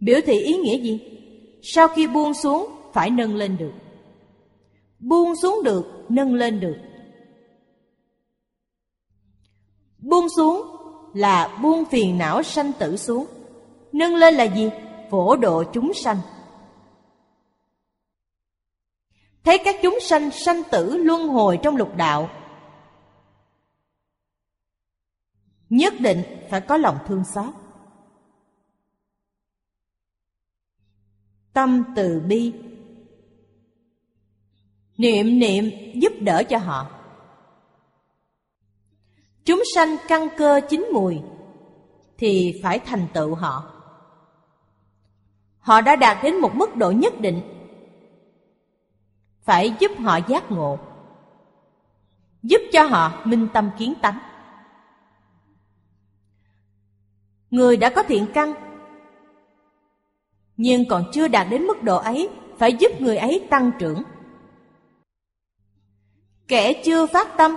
Biểu thị ý nghĩa gì? Sau khi buông xuống, phải nâng lên được. Buông xuống được, nâng lên được. Buông xuống là buông phiền não sanh tử xuống. Nâng lên là gì? Phổ độ chúng sanh. Thấy các chúng sanh sanh tử luân hồi trong lục đạo, nhất định phải có lòng thương xót. Tâm từ bi. Niệm niệm giúp đỡ cho họ chúng sanh căn cơ chín mùi, thì phải thành tựu họ. Họ đã đạt đến một mức độ nhất định, phải giúp họ giác ngộ, giúp cho họ minh tâm kiến tánh. Người đã có thiện căn, nhưng còn chưa đạt đến mức độ ấy, phải giúp người ấy tăng trưởng. Kẻ chưa phát tâm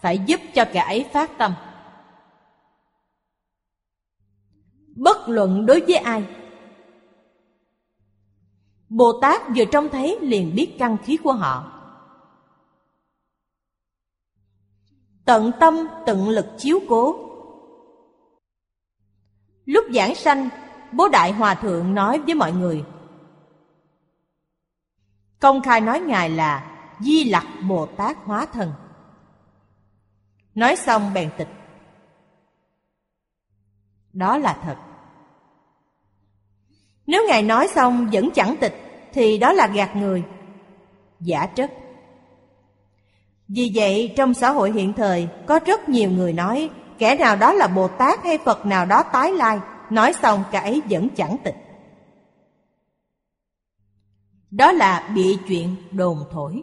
phải giúp cho kẻ ấy phát tâm. Bất luận đối với ai, bồ tát vừa trông thấy liền biết căn khí của họ. Tận tâm, tận lực chiếu cố. Lúc giảng sanh, bố đại hòa thượng nói với mọi người, công khai nói ngài là di lặc bồ tát hóa thân nói xong bèn tịch. Đó là thật. Nếu ngài nói xong vẫn chẳng tịch, thì đó là gạt người. Giả trất. Vì vậy, trong xã hội hiện thời, có rất nhiều người nói, kẻ nào đó là bồ tát hay phật nào đó tái lai, nói xong cả ấy vẫn chẳng tịch. Đó là bị chuyện đồn thổi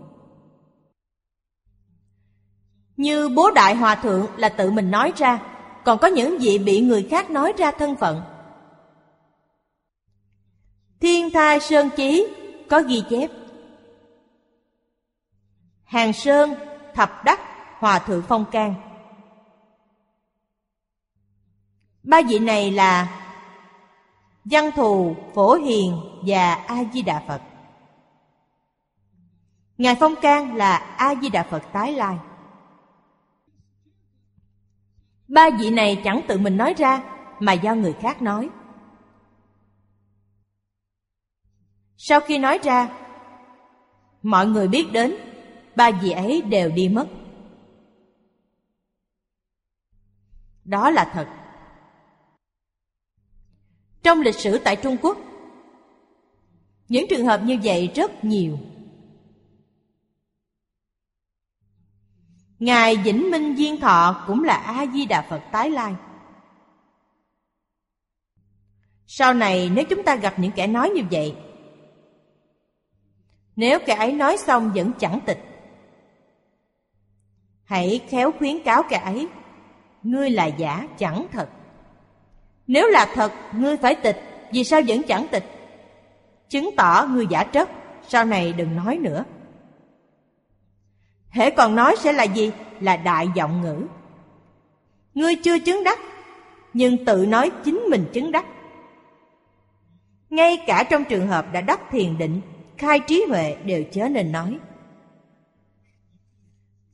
như bố đại hòa thượng là tự mình nói ra, còn có những vị bị người khác nói ra thân phận. Thiên thai sơn chí có ghi chép. Hàng sơn, thập đắc, hòa thượng phong can. Ba vị này là văn thù, phổ hiền và a di đà phật. Ngài phong can là a di đà phật tái lai ba vị này chẳng tự mình nói ra, mà do người khác nói. Sau khi nói ra, mọi người biết đến, ba vị ấy đều đi mất. Đó là thật. Trong lịch sử tại trung quốc, những trường hợp như vậy rất nhiều. Ngài vĩnh minh diên thọ cũng là a di đà phật tái lai. Sau này, nếu chúng ta gặp những kẻ nói như vậy, nếu kẻ ấy nói xong vẫn chẳng tịch, hãy khéo khuyến cáo kẻ ấy, ngươi là giả, chẳng thật. Nếu là thật, ngươi phải tịch, vì sao vẫn chẳng tịch? Chứng tỏ ngươi giả trất, sau này đừng nói nữa hễ còn nói sẽ là gì? Là đại giọng ngữ. Ngươi chưa chứng đắc, nhưng tự nói chính mình chứng đắc. Ngay cả trong trường hợp đã đắc thiền định, khai trí huệ đều chớ nên nói.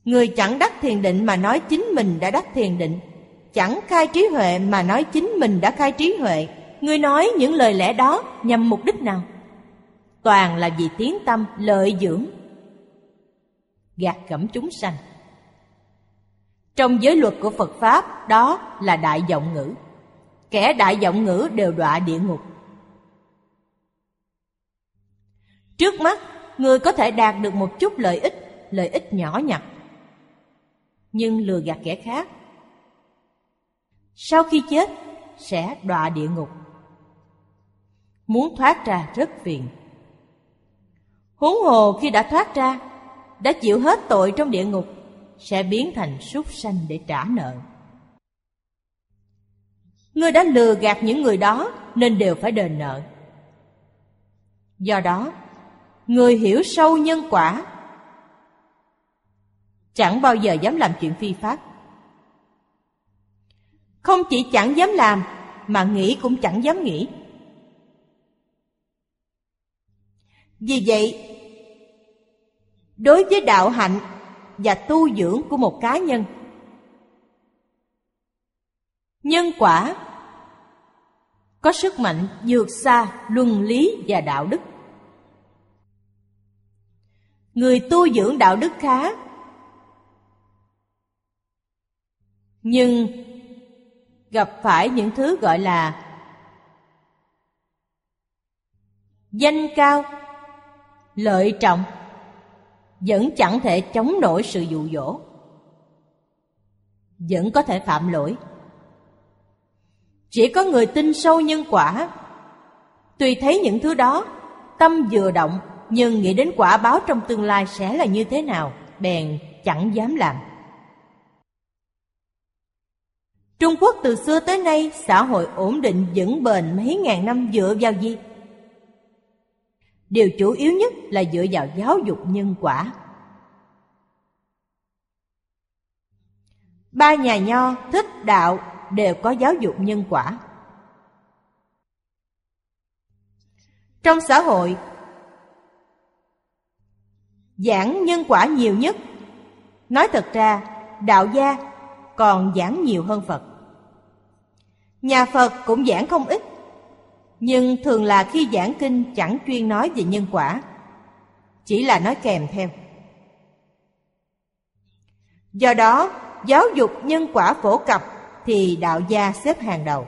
Người chẳng đắc thiền định mà nói chính mình đã đắc thiền định, chẳng khai trí huệ mà nói chính mình đã khai trí huệ, người nói những lời lẽ đó nhằm mục đích nào? Toàn là vì tiếng tâm lợi dưỡng gạt gẫm chúng sanh trong giới luật của phật pháp đó là đại vọng ngữ kẻ đại vọng ngữ đều đọa địa ngục trước mắt người có thể đạt được một chút lợi ích lợi ích nhỏ nhặt nhưng lừa gạt kẻ khác. Sau khi chết sẽ đọa địa ngục. Muốn thoát ra rất phiền. Huống hồ khi đã thoát ra, đã chịu hết tội trong địa ngục, sẽ biến thành súc sanh để trả nợ. Ngươi đã lừa gạt những người đó nên đều phải đền nợ. Do đó, người hiểu sâu nhân quả chẳng bao giờ dám làm chuyện phi pháp. Không chỉ chẳng dám làm mà nghĩ cũng chẳng dám nghĩ. Vì vậy, đối với đạo hạnh và tu dưỡng của một cá nhân, nhân quả có sức mạnh vượt xa luân lý và đạo đức. Người tu dưỡng đạo đức khá nhưng gặp phải những thứ gọi là danh cao lợi trọng vẫn chẳng thể chống nổi sự dụ dỗ. Vẫn có thể phạm lỗi. Chỉ có người tin sâu nhân quả. Tuy thấy những thứ đó, Tâm vừa động, Nhưng nghĩ đến quả báo trong tương lai sẽ là như thế nào, Bèn chẳng dám làm. Trung Quốc từ xưa tới nay, xã hội ổn định vững bền mấy ngàn năm dựa vào gì? Điều chủ yếu nhất là dựa vào giáo dục nhân quả. Ba nhà nho thích đạo đều có giáo dục nhân quả. Trong xã hội, giảng nhân quả nhiều nhất. Nói thật ra, đạo gia còn giảng nhiều hơn Phật. Nhà Phật cũng giảng không ít, nhưng thường là khi giảng kinh chẳng chuyên nói về nhân quả, chỉ là nói kèm theo. Do đó, giáo dục nhân quả phổ cập thì đạo gia xếp hàng đầu.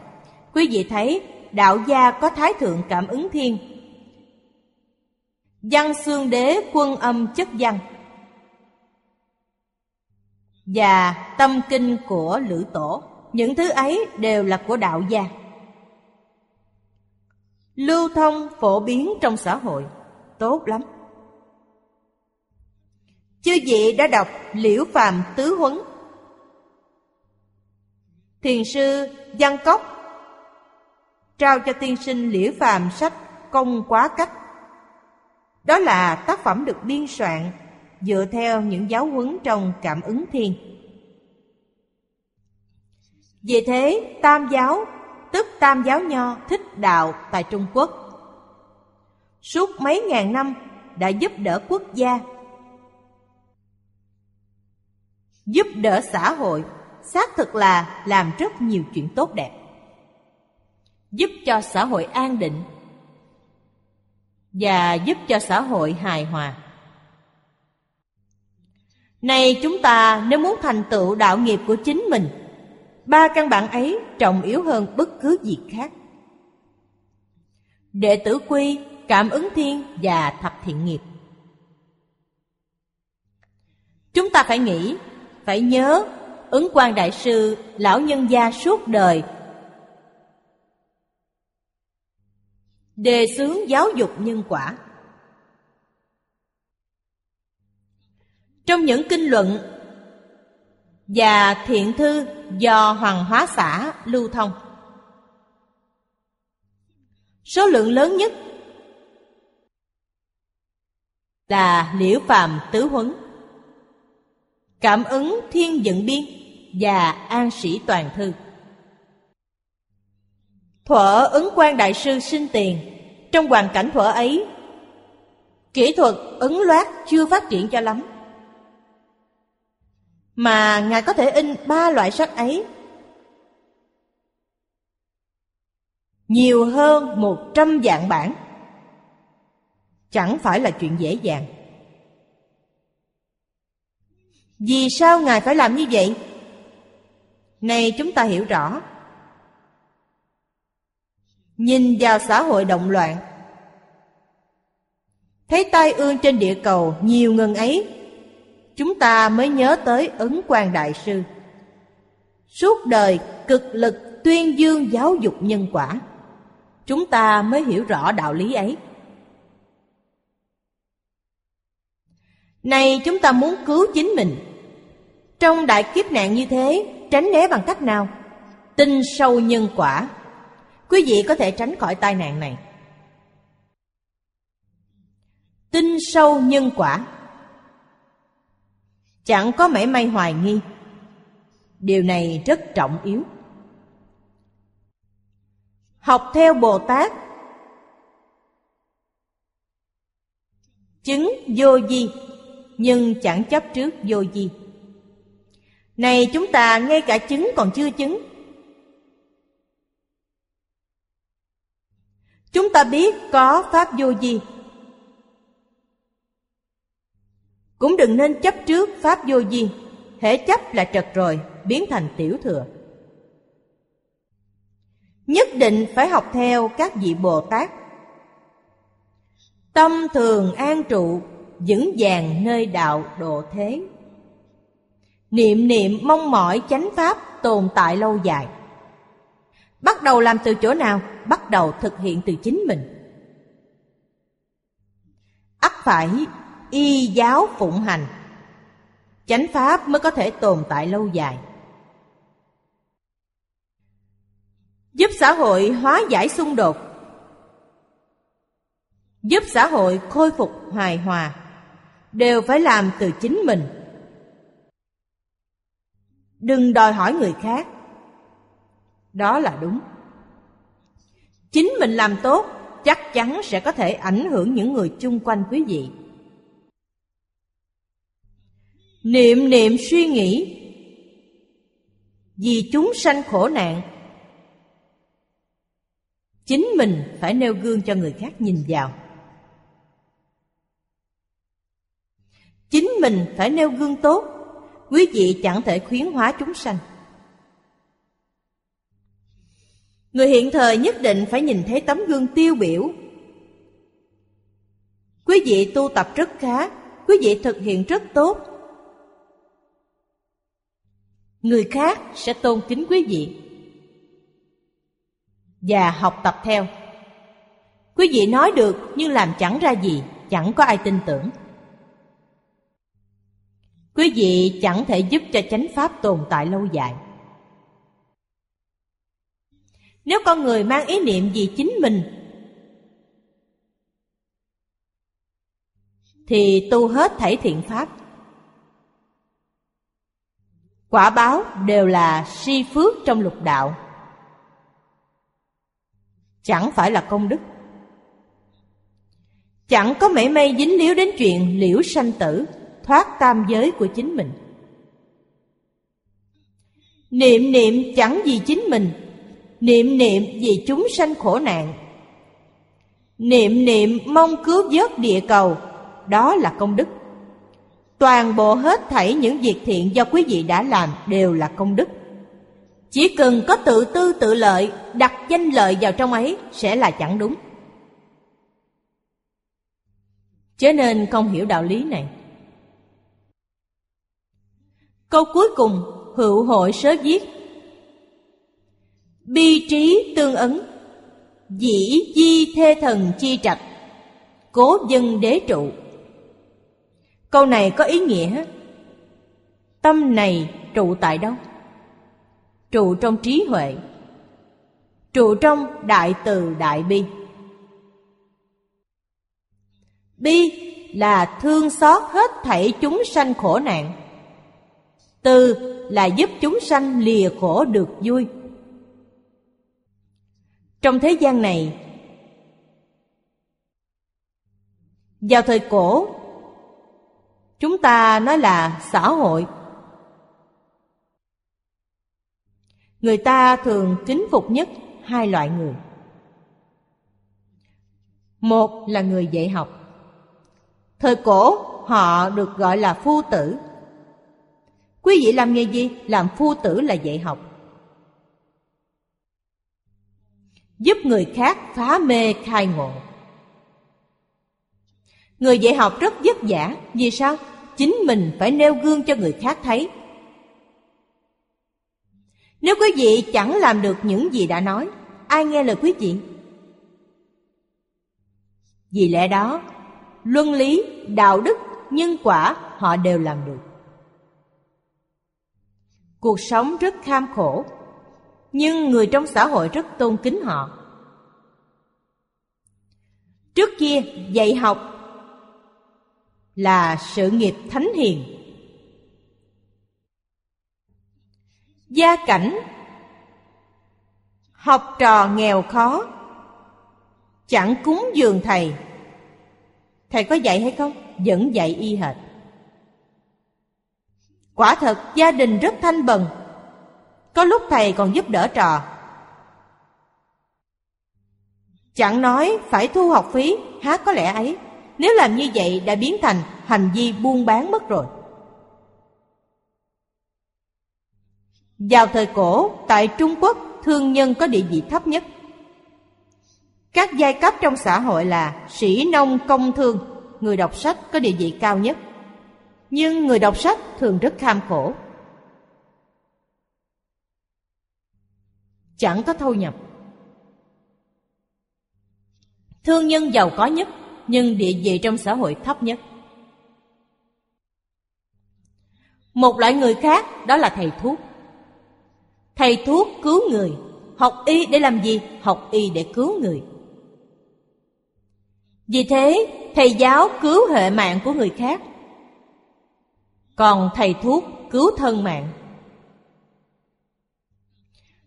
Quý vị thấy, đạo gia có Thái Thượng Cảm ứng Thiên, Văn Xương Đế quân âm chất văn và tâm kinh của Lữ Tổ. Những thứ ấy đều là của đạo gia. Lưu thông phổ biến trong xã hội, tốt lắm. Chư vị đã đọc Liễu Phàm Tứ Huấn Thiền sư Văn Cốc trao cho tiên sinh Liễu Phàm sách Công Quá Cách. Đó là tác phẩm được biên soạn dựa theo những giáo huấn trong Cảm ứng Thiên. Vì thế, Tam giáo, tức Tam giáo Nho thích đạo tại Trung Quốc. Suốt mấy ngàn năm đã giúp đỡ quốc gia, giúp đỡ xã hội, xác thực là làm rất nhiều chuyện tốt đẹp. Giúp cho xã hội an định và giúp cho xã hội hài hòa. Này chúng ta nếu muốn thành tựu đạo nghiệp của chính mình Ba căn bản ấy trọng yếu hơn bất cứ gì khác. Đệ tử quy, cảm ứng thiên và thập thiện nghiệp. Chúng ta phải nghĩ, phải nhớ Ứng quan đại sư, lão nhân gia suốt đời. Đề xướng giáo dục nhân quả. Trong những kinh luận và thiện thư do Hoàng Hóa xã lưu thông. Số lượng lớn nhất là Liễu Phàm Tứ Huấn, Cảm ứng Thiên Dựng Biên và An Sĩ Toàn Thư. Thuở ứng quan đại sư sinh tiền, trong hoàn cảnh thuở ấy, kỹ thuật ứng loát chưa phát triển cho lắm mà Ngài có thể in ba loại sách ấy. Nhiều hơn một trăm dạng bản. Chẳng phải là chuyện dễ dàng. Vì sao Ngài phải làm như vậy? Này, chúng ta hiểu rõ. Nhìn vào xã hội động loạn. Thấy tai ương trên địa cầu nhiều ngần ấy chúng ta mới nhớ tới ứng quan Đại Sư. Suốt đời cực lực tuyên dương giáo dục nhân quả, chúng ta mới hiểu rõ đạo lý ấy. Này chúng ta muốn cứu chính mình. Trong đại kiếp nạn như thế, tránh né bằng cách nào? Tin sâu nhân quả. Quý vị có thể tránh khỏi tai nạn này. Tin sâu nhân quả Chẳng có mảy may hoài nghi. Điều này rất trọng yếu. Học theo Bồ Tát. Chứng vô di Nhưng chẳng chấp trước vô di Này chúng ta, ngay cả chứng còn chưa chứng. Chúng ta biết có Pháp vô di Cũng đừng nên chấp trước Pháp vô di Hễ chấp là trật rồi, Biến thành tiểu thừa. Nhất định phải học theo các vị Bồ Tát. Tâm thường an trụ, Vững vàng nơi đạo độ thế. Niệm niệm mong mỏi chánh pháp tồn tại lâu dài. Bắt đầu làm từ chỗ nào? Bắt đầu thực hiện từ chính mình. Ắt phải y giáo phụng hành. Chánh pháp mới có thể tồn tại lâu dài. Giúp xã hội hóa giải xung đột. Giúp xã hội khôi phục hài hòa. Đều phải làm từ chính mình. Đừng đòi hỏi người khác. Đó là đúng. Chính mình làm tốt chắc chắn sẽ có thể ảnh hưởng những người chung quanh quý vị. Niệm niệm, suy nghĩ. Vì chúng sanh khổ nạn, Chính mình phải nêu gương cho người khác nhìn vào. Chính mình phải nêu gương tốt, Quý vị chẳng thể khuyến hóa chúng sanh. Người hiện thời nhất định phải nhìn thấy tấm gương tiêu biểu. Quý vị tu tập rất khá, Quý vị thực hiện rất tốt người khác sẽ tôn kính quý vị. Và học tập theo. Quý vị nói được nhưng làm chẳng ra gì, chẳng có ai tin tưởng. Quý vị chẳng thể giúp cho chánh pháp tồn tại lâu dài. Nếu con người mang ý niệm vì chính mình, thì tu hết thảy thiện pháp quả báo đều là si phước trong lục đạo. Chẳng phải là công đức. Chẳng có mảy may dính líu đến chuyện liễu sanh tử, thoát tam giới của chính mình. Niệm niệm chẳng vì chính mình, niệm niệm vì chúng sanh khổ nạn. Niệm niệm mong cứu vớt địa cầu, đó là công đức. Toàn bộ hết thảy những việc thiện do quý vị đã làm đều là công đức. Chỉ cần có tự tư tự lợi, đặt danh lợi vào trong ấy sẽ là chẳng đúng. Chớ nên không hiểu đạo lý này. Câu cuối cùng, hữu hội sớ viết Bi trí tương ứng Dĩ di thê thần chi trạch Cố dân đế trụ Câu này có ý nghĩa. Tâm này trụ tại đâu? Trụ trong trí huệ. Trụ trong đại từ đại bi. Bi là thương xót hết thảy chúng sanh khổ nạn. Từ là giúp chúng sanh lìa khổ được vui. Trong thế gian này, Vào thời cổ chúng ta nói là xã hội. Người ta thường kính phục nhất hai loại người. Một là người dạy học. Thời cổ, họ được gọi là phu tử. Quý vị làm nghề gì? Làm phu tử là dạy học. Giúp người khác phá mê khai ngộ người dạy học rất vất vả vì sao chính mình phải nêu gương cho người khác thấy. Nếu quý vị chẳng làm được những gì đã nói, ai nghe lời quý vị? Vì lẽ đó, luân lý, đạo đức, nhân quả họ đều làm được. Cuộc sống rất kham khổ, nhưng người trong xã hội rất tôn kính họ. Trước kia dạy học là sự nghiệp thánh hiền. Gia cảnh. Học trò nghèo khó. Chẳng cúng dường thầy. Thầy có dạy hay không? Vẫn dạy y hệt. Quả thật, gia đình rất thanh bần. Có lúc thầy còn giúp đỡ trò. Chẳng nói phải thu học phí, há có lẽ ấy nếu làm như vậy đã biến thành hành vi buôn bán mất rồi. Vào thời cổ, tại trung quốc, thương nhân có địa vị thấp nhất. Các giai cấp trong xã hội là sĩ nông công thương, người đọc sách có địa vị cao nhất. Nhưng người đọc sách thường rất kham khổ. Chẳng có thu nhập. Thương nhân giàu có nhất nhưng địa vị trong xã hội thấp nhất. Một loại người khác, đó là thầy thuốc. Thầy thuốc cứu người, học y để làm gì? Học y để cứu người. Vì thế, thầy giáo cứu hệ mạng của người khác. Còn thầy thuốc cứu thân mạng.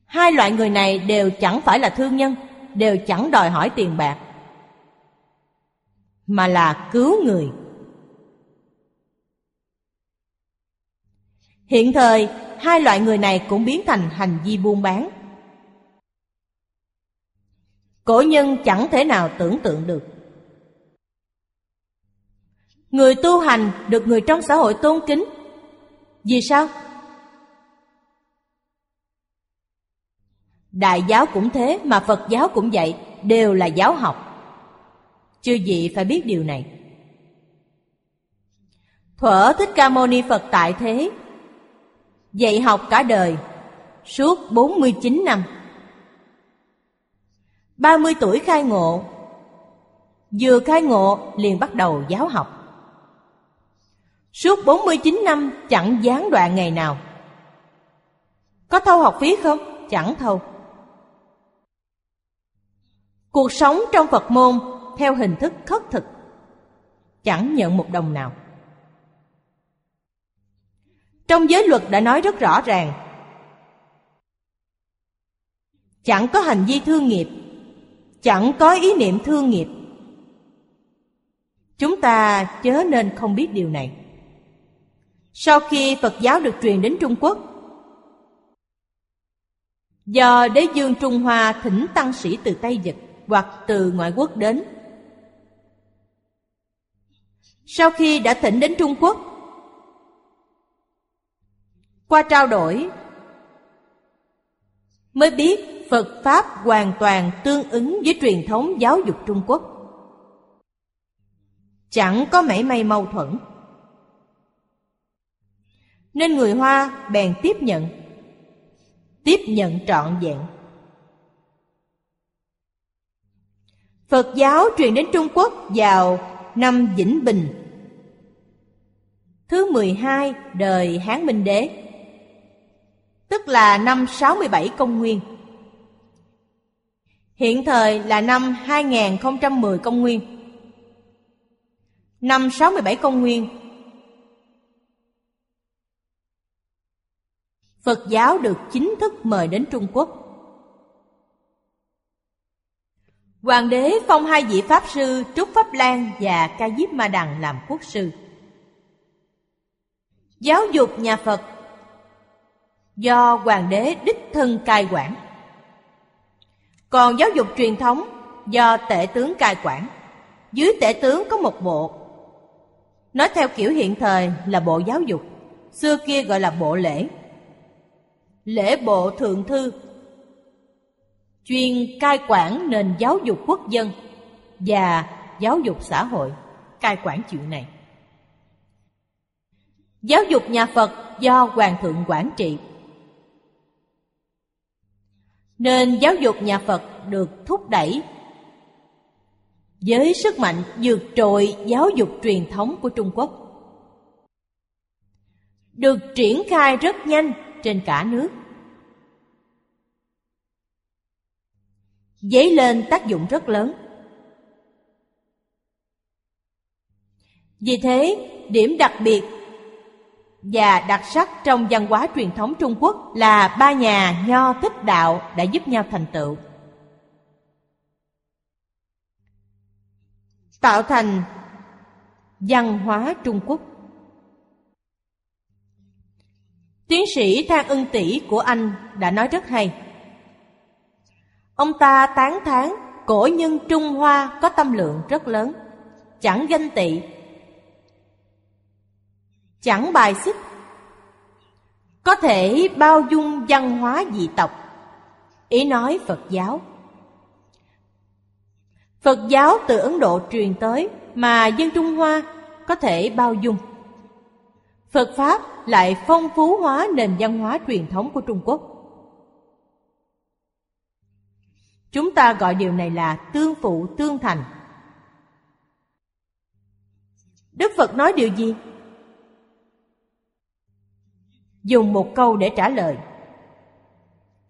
Hai loại người này đều chẳng phải là thương nhân, đều chẳng đòi hỏi tiền bạc mà là cứu người. Hiện thời, hai loại người này cũng biến thành hành vi buôn bán. Cổ nhân chẳng thể nào tưởng tượng được. Người tu hành được người trong xã hội tôn kính. Vì sao? Đại giáo cũng thế mà phật giáo cũng vậy, đều là giáo học chư vị phải biết điều này. Thuở thích ca mâu ni phật tại thế. Dạy học cả đời. Suốt 49 năm. 30 tuổi khai ngộ. Vừa khai ngộ, liền bắt đầu giáo học. Suốt 49 năm, chẳng gián đoạn ngày nào. Có thâu học phí không? Chẳng thâu. Cuộc sống trong Phật môn theo hình thức khất thực. Chẳng nhận một đồng nào. Trong giới luật đã nói rất rõ ràng. Chẳng có hành vi thương nghiệp. Chẳng có ý niệm thương nghiệp. Chúng ta chớ nên không biết điều này. Sau khi Phật giáo được truyền đến Trung Quốc, Do đế dương Trung Hoa thỉnh tăng sĩ từ Tây Dịch hoặc từ ngoại quốc đến sau khi đã thỉnh đến Trung Quốc Qua trao đổi Mới biết Phật Pháp hoàn toàn tương ứng với truyền thống giáo dục Trung Quốc. Chẳng có mảy may mâu thuẫn. Nên người Hoa bèn tiếp nhận, tiếp nhận trọn vẹn. Phật giáo truyền đến Trung Quốc vào năm Vĩnh Bình, thứ 12 đời Hán Minh Đế, tức là năm 67 công nguyên. Hiện thời là năm 2010 công nguyên. Năm 67 công nguyên. Phật giáo được chính thức mời đến Trung Quốc. Hoàng đế phong hai vị Pháp sư Trúc Pháp Lan và Ca Diếp Ma Đằng làm quốc sư. Giáo dục nhà Phật do Hoàng đế đích thân cai quản. Còn giáo dục truyền thống do tể tướng cai quản. Dưới tể tướng có một bộ. Nói theo kiểu hiện thời là bộ giáo dục, xưa kia gọi là bộ lễ. Lễ bộ thượng thư chuyên cai quản nền giáo dục quốc dân và giáo dục xã hội, cai quản chuyện này. Giáo dục nhà Phật do Hoàng thượng quản trị. Nên giáo dục nhà Phật được thúc đẩy với sức mạnh vượt trội giáo dục truyền thống của Trung Quốc. Được triển khai rất nhanh trên cả nước. Dấy lên tác dụng rất lớn. Vì thế, điểm đặc biệt và đặc sắc trong văn hóa truyền thống Trung Quốc là ba nhà nho thích đạo đã giúp nhau thành tựu. Tạo thành văn hóa Trung Quốc. Tiến sĩ Thang Ưng Tỷ của Anh đã nói rất hay. Ông ta tán thán cổ nhân Trung Hoa có tâm lượng rất lớn, chẳng ganh tị. Chẳng bài xích. Có thể bao dung văn hóa dị tộc. Ý nói phật giáo. Phật giáo từ ấn độ truyền tới mà dân trung hoa có thể bao dung. Phật pháp lại phong phú hóa nền văn hóa truyền thống của trung quốc. Chúng ta gọi điều này là tương phụ tương thành đức phật nói điều gì dùng một câu để trả lời.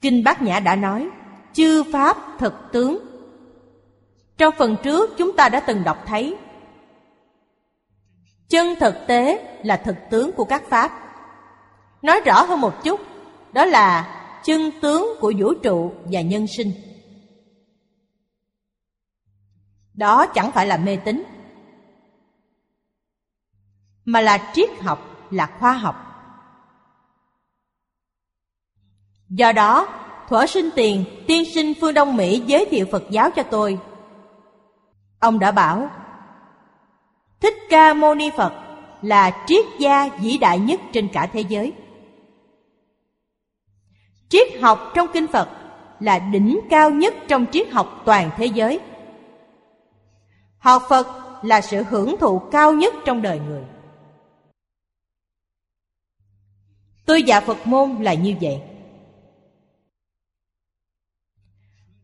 Kinh Bát Nhã đã nói, chư Pháp thực tướng. Trong phần trước chúng ta đã từng đọc thấy, chân thực tế là thực tướng của các Pháp. Nói rõ hơn một chút, đó là chân tướng của vũ trụ và nhân sinh. Đó chẳng phải là mê tín, mà là triết học, là khoa học. Do đó, thuở sinh tiền, tiên sinh phương Đông Mỹ giới thiệu Phật giáo cho tôi. Ông đã bảo, Thích Ca Mâu Ni Phật là triết gia vĩ đại nhất trên cả thế giới. Triết học trong kinh Phật là đỉnh cao nhất trong triết học toàn thế giới. Học Phật là sự hưởng thụ cao nhất trong đời người. Tôi dạ Phật môn là như vậy.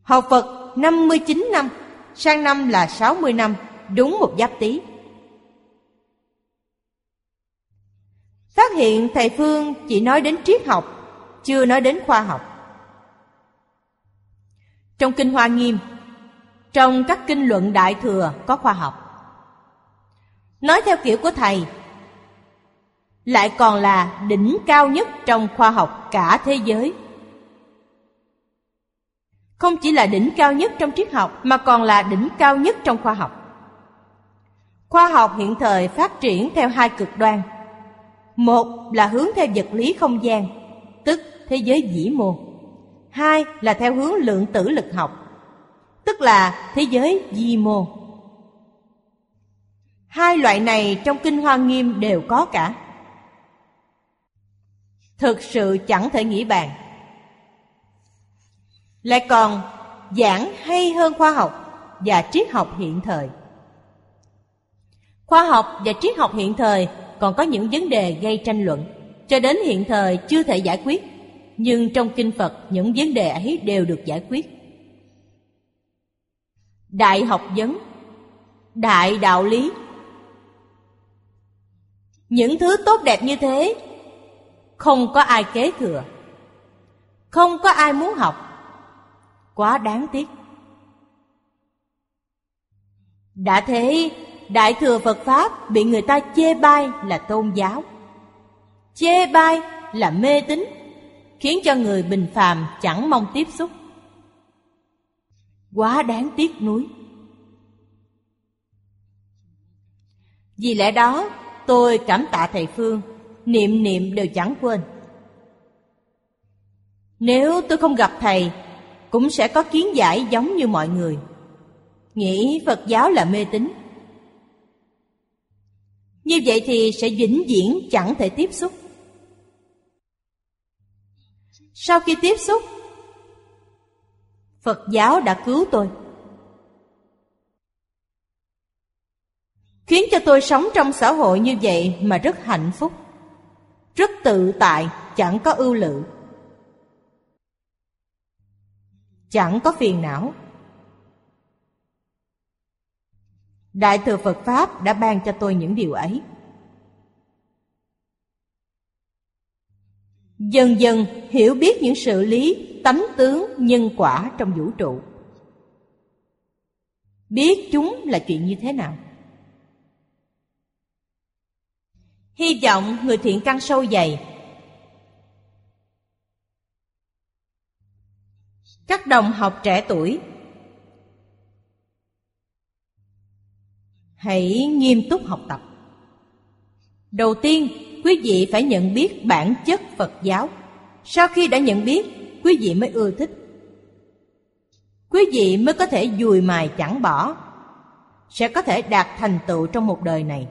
Học Phật 59 năm, sang năm là 60 năm, đúng một giáp tý. Phát hiện thầy Phương chỉ nói đến triết học, chưa nói đến khoa học. Trong Kinh Hoa Nghiêm, trong các kinh luận Đại Thừa có khoa học. Nói theo kiểu của thầy, lại còn là đỉnh cao nhất trong khoa học cả thế giới không chỉ là đỉnh cao nhất trong triết học mà còn là đỉnh cao nhất trong khoa học. Khoa học hiện thời phát triển theo hai cực đoan. Một là hướng theo vật lý không gian, tức thế giới vĩ mô. Hai là theo hướng lượng tử lực học, tức là thế giới di mô. Hai loại này trong Kinh Hoa Nghiêm đều có cả. Thực sự chẳng thể nghĩ bàn lại còn giảng hay hơn khoa học và triết học hiện thời. Khoa học và triết học hiện thời còn có những vấn đề gây tranh luận, cho đến hiện thời chưa thể giải quyết, nhưng trong kinh Phật những vấn đề ấy đều được giải quyết. Đại học vấn, đại đạo lý. Những thứ tốt đẹp như thế không có ai kế thừa, không có ai muốn học quá đáng tiếc. Đã thế, Đại Thừa Phật Pháp bị người ta chê bai là tôn giáo. Chê bai là mê tín, khiến cho người bình phàm chẳng mong tiếp xúc. Quá đáng tiếc nuối. Vì lẽ đó, tôi cảm tạ thầy Phương, niệm niệm đều chẳng quên. Nếu tôi không gặp thầy cũng sẽ có kiến giải giống như mọi người nghĩ phật giáo là mê tín như vậy thì sẽ vĩnh viễn chẳng thể tiếp xúc sau khi tiếp xúc phật giáo đã cứu tôi khiến cho tôi sống trong xã hội như vậy mà rất hạnh phúc Rất tự tại, chẳng có ưu lự. Chẳng có phiền não. Đại thừa Phật Pháp đã ban cho tôi những điều ấy. Dần dần hiểu biết những sự lý, tánh tướng, nhân quả trong vũ trụ. Biết chúng là chuyện như thế nào. Hy vọng người thiện căn sâu dày Các đồng học trẻ tuổi Hãy nghiêm túc học tập Đầu tiên, quý vị phải nhận biết bản chất Phật giáo Sau khi đã nhận biết, quý vị mới ưa thích. Quý vị mới có thể dùi mài chẳng bỏ. Sẽ có thể đạt thành tựu trong một đời này.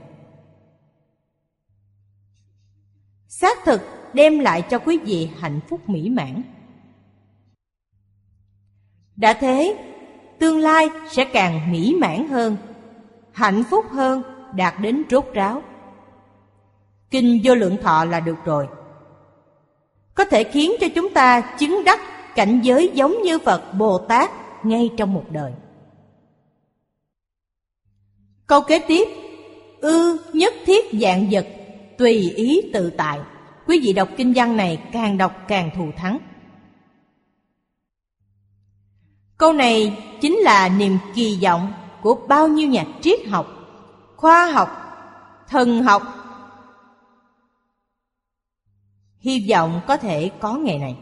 Xác thực đem lại cho quý vị hạnh phúc mỹ mãn. Đã thế, tương lai sẽ càng mỹ mãn hơn, hạnh phúc hơn, đạt đến rốt ráo. Kinh vô lượng thọ là được rồi có thể khiến cho chúng ta chứng đắc cảnh giới giống như phật bồ tát ngay trong một đời. Câu kế tiếp, ư nhất thiết dạng vật, tùy ý tự tại. Quý vị đọc kinh văn này càng đọc càng thù thắng. Câu này chính là niềm kỳ vọng của bao nhiêu nhà triết học, khoa học, thần học hy vọng có thể có ngày này.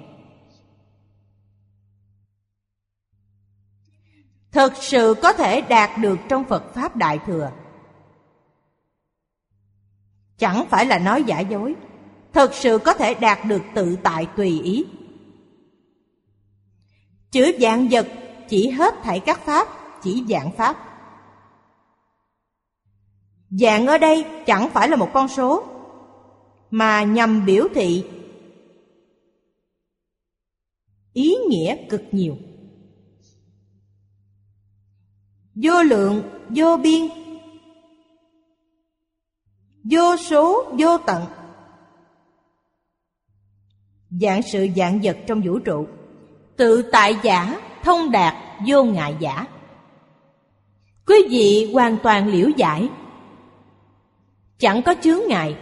Thực sự có thể đạt được trong phật pháp đại thừa. Chẳng phải là nói giả dối. Thực sự có thể đạt được tự tại tùy ý. Chữ dạng vật chỉ hết thảy các pháp, chỉ dạng pháp. Dạng ở đây chẳng phải là một con số mà nhằm biểu thị ý nghĩa cực nhiều. Vô lượng, vô biên, vô số, vô tận. Dạng sự dạng vật trong vũ trụ, tự tại giả, thông đạt, vô ngại giả. Quý vị hoàn toàn liễu giải. Chẳng có chướng ngại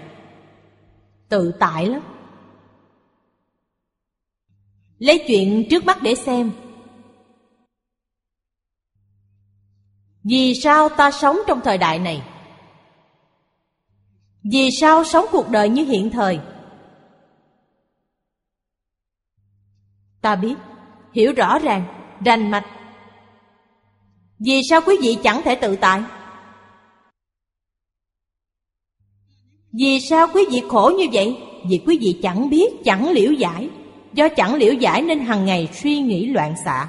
tự tại lắm lấy chuyện trước mắt để xem vì sao ta sống trong thời đại này vì sao sống cuộc đời như hiện thời Ta biết, hiểu rõ ràng, rành mạch. Vì sao quý vị chẳng thể tự tại? Vì sao quý vị khổ như vậy? Vì quý vị chẳng biết, chẳng liễu giải. Do chẳng liễu giải nên hằng ngày suy nghĩ loạn xạ.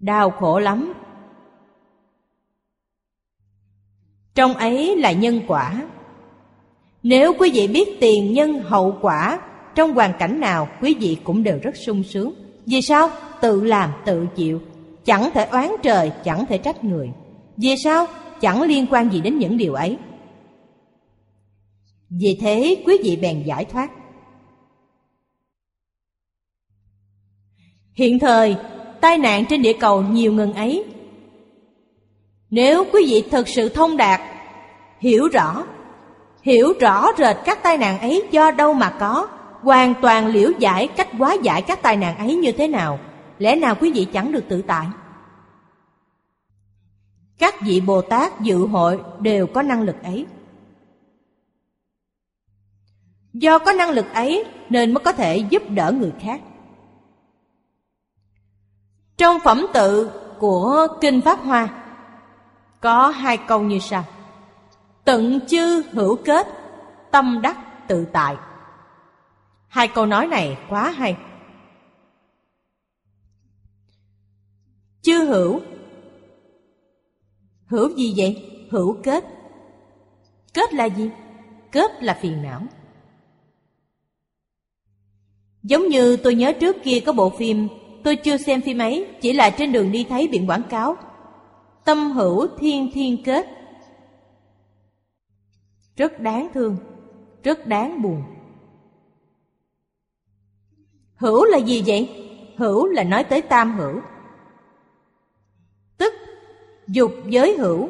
Đau khổ lắm. Trong ấy là nhân quả. Nếu quý vị biết tiền nhân hậu quả trong hoàn cảnh nào quý vị cũng đều rất sung sướng Vì sao? Tự làm tự chịu Chẳng thể oán trời, chẳng thể trách người Vì sao? Chẳng liên quan gì đến những điều ấy. Vì thế quý vị bèn giải thoát. Hiện thời, tai nạn trên địa cầu nhiều ngừng ấy. Nếu quý vị thực sự thông đạt Hiểu rõ Hiểu rõ rệt các tai nạn ấy do đâu mà có hoàn toàn liễu giải cách hóa giải các tai nạn ấy như thế nào lẽ nào quý vị chẳng được tự tại? Các vị bồ tát dự hội đều có năng lực ấy. Do có năng lực ấy nên mới có thể giúp đỡ người khác. Trong phẩm tự của kinh pháp hoa, có hai câu như sau. Tận chư hữu kết, tâm đắc tự tại. Hai câu nói này quá hay. chư hữu Hữu gì vậy? Hữu kết Kết là gì? Kết là phiền não Giống như tôi nhớ trước kia có bộ phim, Tôi chưa xem phim ấy, Chỉ là trên đường đi thấy biển quảng cáo Tâm hữu thiên thiên kết Rất đáng thương, rất đáng buồn. Hữu là gì vậy? Hữu là nói tới tam hữu. Dục giới hữu.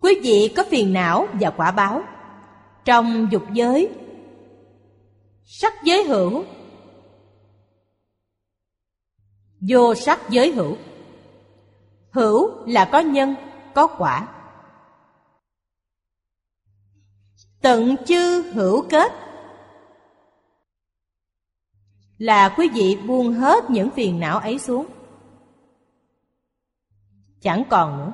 Quý vị có phiền não và quả báo. Trong dục giới, sắc giới hữu, vô sắc giới hữu. Hữu là có nhân, có quả. Tận chư hữu kết là quý vị buông hết những phiền não ấy xuống. Chẳng còn nữa.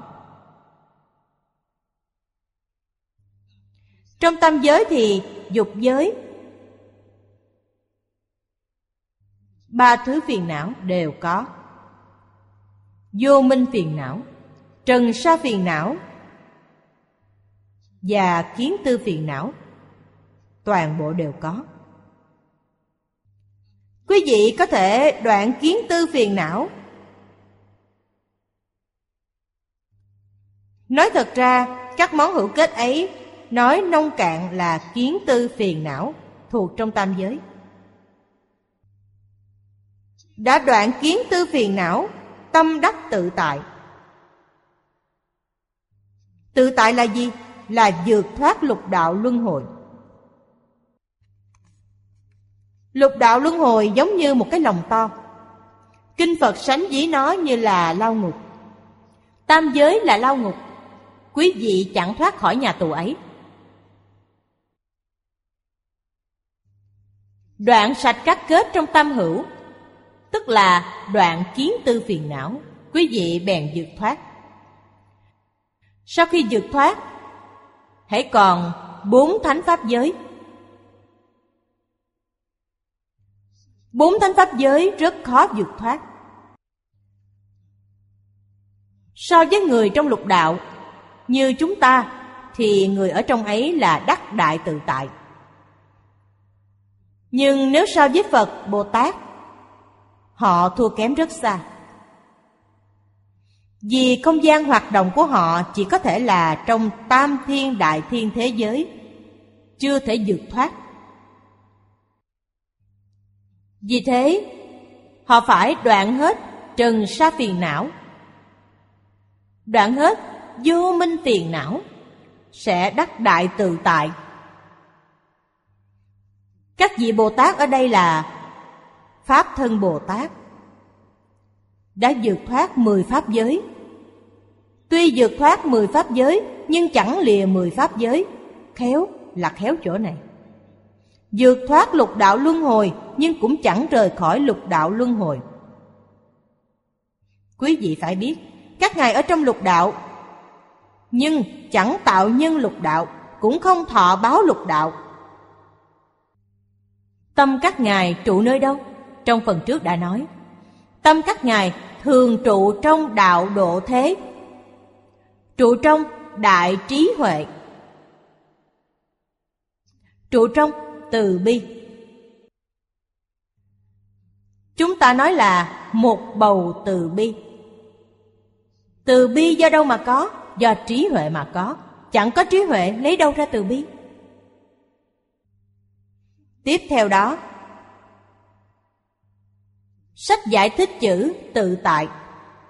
Trong tâm giới thì dục giới, Ba thứ phiền não đều có Vô minh phiền não, Trần sa phiền não, Và kiến tư phiền não, Toàn bộ đều có Quý vị có thể đoạn kiến tư phiền não Nói thật ra, Các món hữu kết ấy, Nói nông cạn là kiến tư phiền não, Thuộc trong tam giới. Đã đoạn kiến tư phiền não, Tâm đắc tự tại. Tự tại là gì? Là vượt thoát lục đạo luân hồi. Lục đạo luân hồi giống như một cái lòng to. Kinh Phật sánh ví nó như là lao ngục. Tam giới là lao ngục. Quý vị chẳng thoát khỏi nhà tù ấy. Đoạn sạch các kết trong tâm hữu, Tức là đoạn kiến tư phiền não, Quý vị bèn vượt thoát. Sau khi vượt thoát, Hãy còn bốn thánh pháp giới. Bốn thánh pháp giới rất khó vượt thoát. So với người trong lục đạo như chúng ta Thì người ở trong ấy là đắc đại tự tại. Nhưng nếu so với Phật, Bồ Tát Họ thua kém rất xa. Vì không gian hoạt động của họ chỉ có thể là trong tam thiên đại thiên thế giới Chưa thể vượt thoát. Vì thế, họ phải đoạn hết trần sa phiền não. Đoạn hết vô minh tiền não sẽ đắc đại tự tại. Các vị Bồ Tát ở đây là Pháp thân Bồ Tát đã vượt thoát mười pháp giới. Tuy vượt thoát mười pháp giới nhưng chẳng lìa mười pháp giới, khéo là khéo chỗ này vượt thoát lục đạo luân hồi nhưng cũng chẳng rời khỏi lục đạo luân hồi. Quý vị phải biết, các ngài ở trong lục đạo nhưng chẳng tạo nhân lục đạo, cũng không thọ báo lục đạo. Tâm các ngài trụ nơi đâu? Trong phần trước đã nói, tâm các ngài thường trụ trong đạo độ thế, trụ trong đại trí huệ, trụ trong từ bi. Chúng ta nói là một bầu từ bi. Từ bi do đâu mà có? Do trí huệ mà có, chẳng có trí huệ lấy đâu ra từ bi. Tiếp theo đó, sách giải thích chữ tự tại,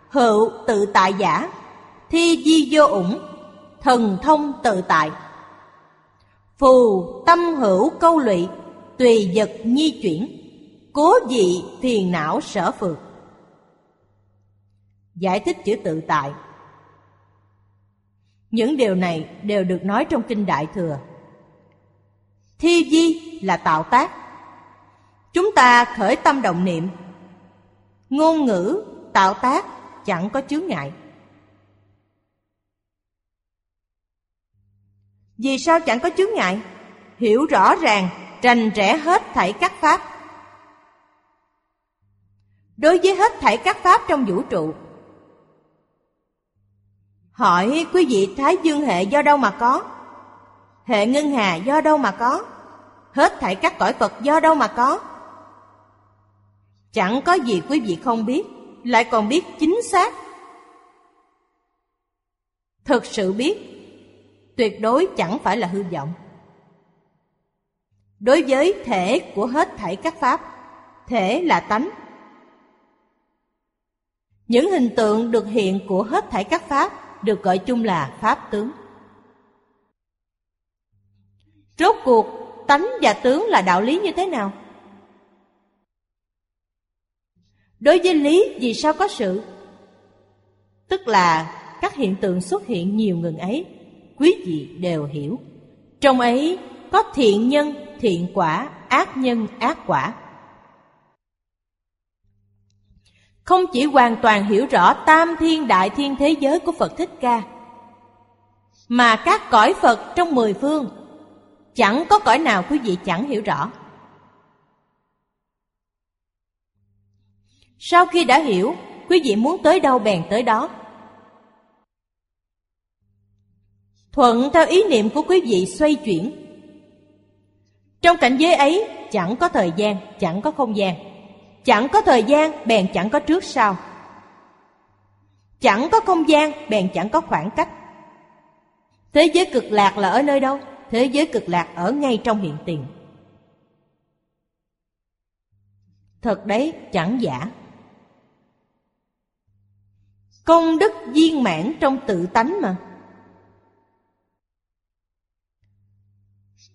hữu tự tại giả, thi di vô ủng thần thông tự tại. Phù tâm hữu câu lụy, Tùy vật nhi chuyển, Cố dị thiền não sở phượt Giải thích chữ tự tại những điều này đều được nói trong Kinh Đại Thừa Thi di là tạo tác Chúng ta khởi tâm động niệm Ngôn ngữ, tạo tác chẳng có chướng ngại Vì sao chẳng có chướng ngại? Hiểu rõ ràng, trành rẽ hết thảy các pháp. Đối với hết thảy các pháp trong vũ trụ, hỏi quý vị Thái Dương hệ do đâu mà có? Hệ ngân hà do đâu mà có? Hết thảy các cõi Phật do đâu mà có? Chẳng có gì quý vị không biết, lại còn biết chính xác. Thực sự biết tuyệt đối chẳng phải là hư vọng đối với thể của hết thảy các pháp thể là tánh những hình tượng được hiện của hết thảy các pháp được gọi chung là pháp tướng. Rốt cuộc, tánh và tướng là đạo lý như thế nào? Đối với lý, vì sao có sự? Tức là các hiện tượng xuất hiện nhiều ngừng ấy, quý vị đều hiểu. Trong ấy có thiện nhân, thiện quả, ác nhân, ác quả. Không chỉ hoàn toàn hiểu rõ tam thiên đại thiên thế giới của phật thích ca, mà các cõi phật trong mười phương, chẳng có cõi nào quý vị chẳng hiểu rõ. Sau khi đã hiểu, quý vị muốn tới đâu bèn tới đó. Thuận theo ý niệm của quý vị xoay chuyển. Trong cảnh giới ấy, chẳng có thời gian, chẳng có không gian chẳng có thời gian, bèn chẳng có trước sau. Chẳng có không gian, bèn chẳng có khoảng cách. Thế giới cực lạc là ở nơi đâu? Thế giới cực lạc ở ngay trong hiện tiền. Thật đấy, chẳng giả. Công đức viên mãn trong tự tánh mà.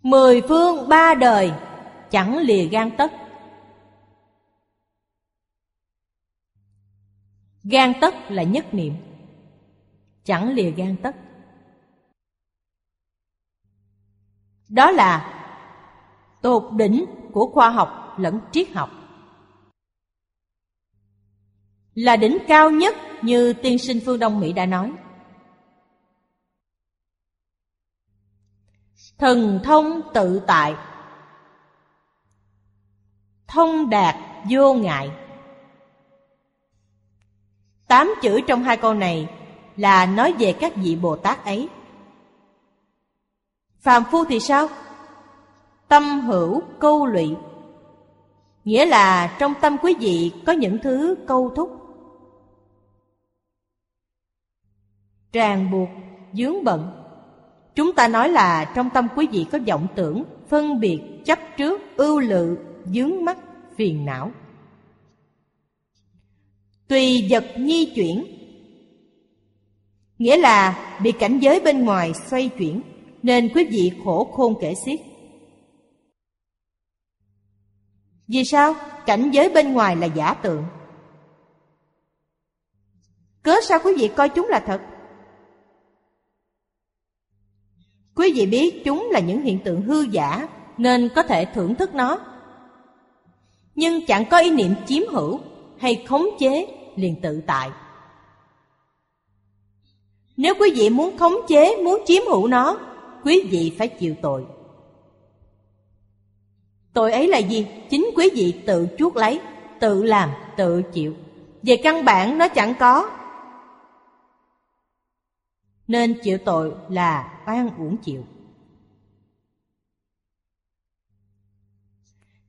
Mười phương ba đời, Chẳng lìa gan tất. Gan tất là nhất niệm. Chẳng lìa gan tất. Đó là tột đỉnh của khoa học lẫn triết học. Là đỉnh cao nhất như tiên sinh phương Đông Mỹ đã nói. Thần thông tự tại. Thông đạt vô ngại. Tám chữ trong hai câu này là nói về các vị Bồ Tát ấy. Phàm phu thì sao? Tâm hữu câu lụy Nghĩa là trong tâm quý vị có những thứ câu thúc Ràng buộc, dướng bận Chúng ta nói là trong tâm quý vị có vọng tưởng, phân biệt, chấp trước, ưu lự, dướng mắt, phiền não. Tùy vật nhi chuyển Nghĩa là bị cảnh giới bên ngoài xoay chuyển, Nên quý vị khổ khôn kể xiết Vì sao? Cảnh giới bên ngoài là giả tượng Cớ sao quý vị coi chúng là thật? Quý vị biết chúng là những hiện tượng hư giả, Nên có thể thưởng thức nó Nhưng chẳng có ý niệm chiếm hữu Hay khống chế liền tự tại Nếu quý vị muốn khống chế, muốn chiếm hữu nó Quý vị phải chịu tội Tội ấy là gì? Chính quý vị tự chuốt lấy Tự làm, tự chịu Về căn bản nó chẳng có nên chịu tội là oan uổng chịu.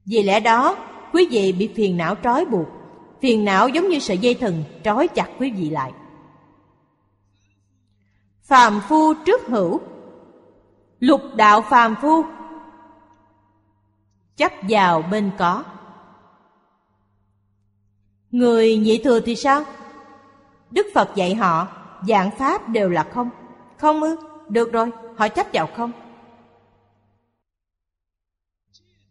Vì lẽ đó, quý vị bị phiền não trói buộc. Phiền não giống như sợi dây thừng trói chặt quý vị lại. Phàm phu trước hữu Lục đạo phàm phu Chấp vào bên có Người nhị thừa thì sao? Đức Phật dạy họ dạng pháp đều là không Không ư? Được rồi, họ chấp vào không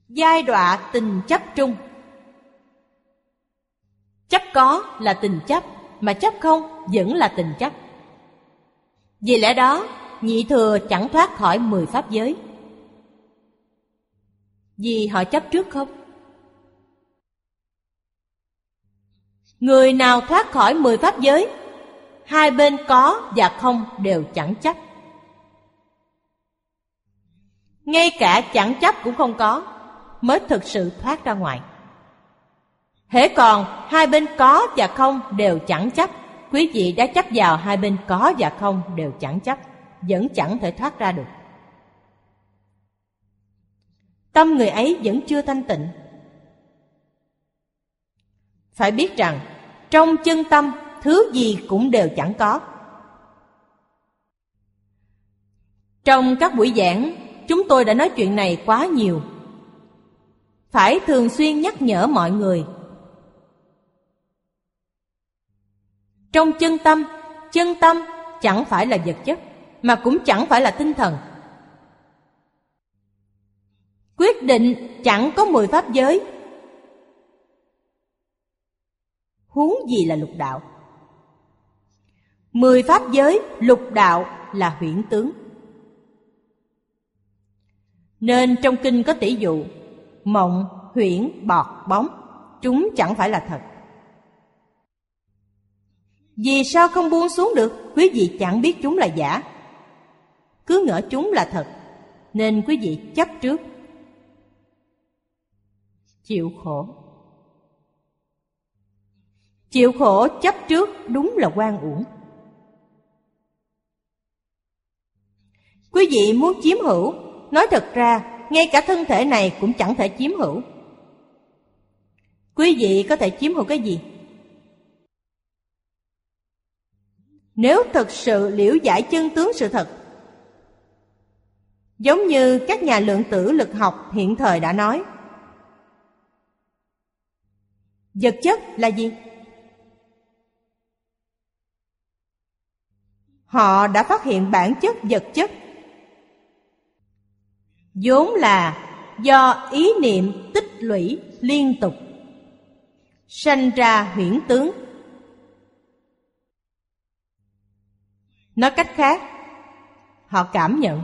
Giai đoạn tình chấp trung Chấp có là tình chấp, Mà chấp không vẫn là tình chấp. Vì lẽ đó, Nhị thừa chẳng thoát khỏi mười pháp giới. Vì họ chấp trước không? Người nào thoát khỏi mười pháp giới, hai bên có và không đều chẳng chấp. Ngay cả chẳng chấp cũng không có, mới thực sự thoát ra ngoài. Thế còn hai bên có và không đều chẳng chấp quý vị đã chấp vào hai bên có và không đều chẳng chấp vẫn chẳng thể thoát ra được tâm người ấy vẫn chưa thanh tịnh phải biết rằng trong chân tâm thứ gì cũng đều chẳng có. Trong các buổi giảng, chúng tôi đã nói chuyện này quá nhiều. phải thường xuyên nhắc nhở mọi người trong chân tâm chân tâm chẳng phải là vật chất, mà cũng chẳng phải là tinh thần. Quyết định chẳng có mười pháp giới. Huống gì là lục đạo? Mười pháp giới lục đạo là huyễn tướng. Nên trong kinh có tỷ dụ, mộng, huyễn, bọt, bóng, chúng chẳng phải là thật vì sao không buông xuống được? Quý vị chẳng biết chúng là giả. Cứ ngỡ chúng là thật, nên quý vị chấp trước. Chịu khổ. Chịu khổ chấp trước đúng là quan uổng. Quý vị muốn chiếm hữu, nói thật ra, ngay cả thân thể này cũng chẳng thể chiếm hữu. Quý vị có thể chiếm hữu cái gì? Nếu thực sự liễu giải chân tướng sự thật. Giống như các nhà lượng tử lực học hiện thời đã nói. Vật chất là gì? Họ đã phát hiện bản chất vật chất. Vốn là do ý niệm tích lũy liên tục, sanh ra huyễn tướng. Nói cách khác, họ cảm nhận.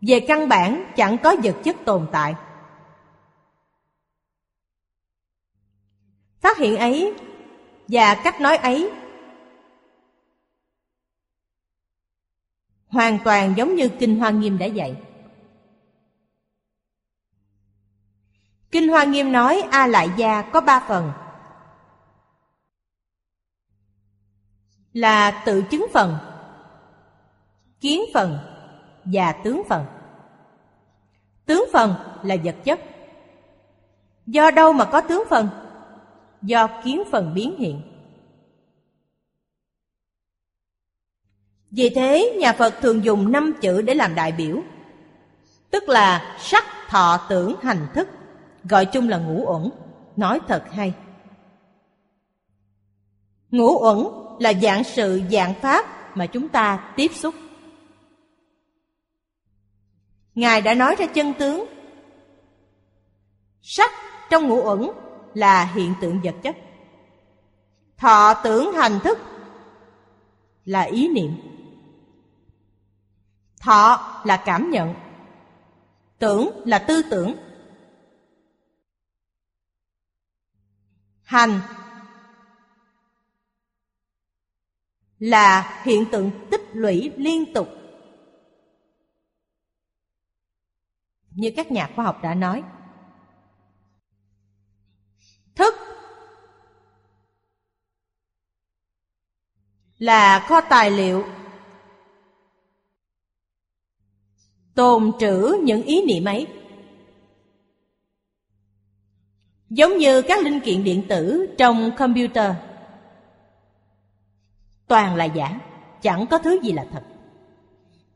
Về căn bản, chẳng có vật chất tồn tại. Phát hiện ấy và cách nói ấy hoàn toàn giống như kinh hoa nghiêm đã dạy. Kinh hoa nghiêm nói a lại gia có ba phần. Là tự chứng phần, kiến phần và tướng phần. Tướng phần là vật chất. Do đâu mà có tướng phần? Do kiến phần biến hiện. Vì thế, nhà phật thường dùng năm chữ để làm đại biểu, tức là sắc thọ tưởng hành thức, gọi chung là ngũ uẩn. Nói thật hay. Ngũ uẩn là dạng sự, dạng pháp mà chúng ta tiếp xúc. Ngài đã nói ra chân tướng. Sắc trong ngũ uẩn là hiện tượng vật chất. Thọ tưởng hành thức là ý niệm. Thọ là cảm nhận. Tưởng là tư tưởng. Hành là hiện tượng tích lũy liên tục. Như các nhà khoa học đã nói, thức là kho tài liệu tồn trữ những ý niệm ấy. Giống như các linh kiện điện tử trong computer toàn là giả, chẳng có thứ gì là thật.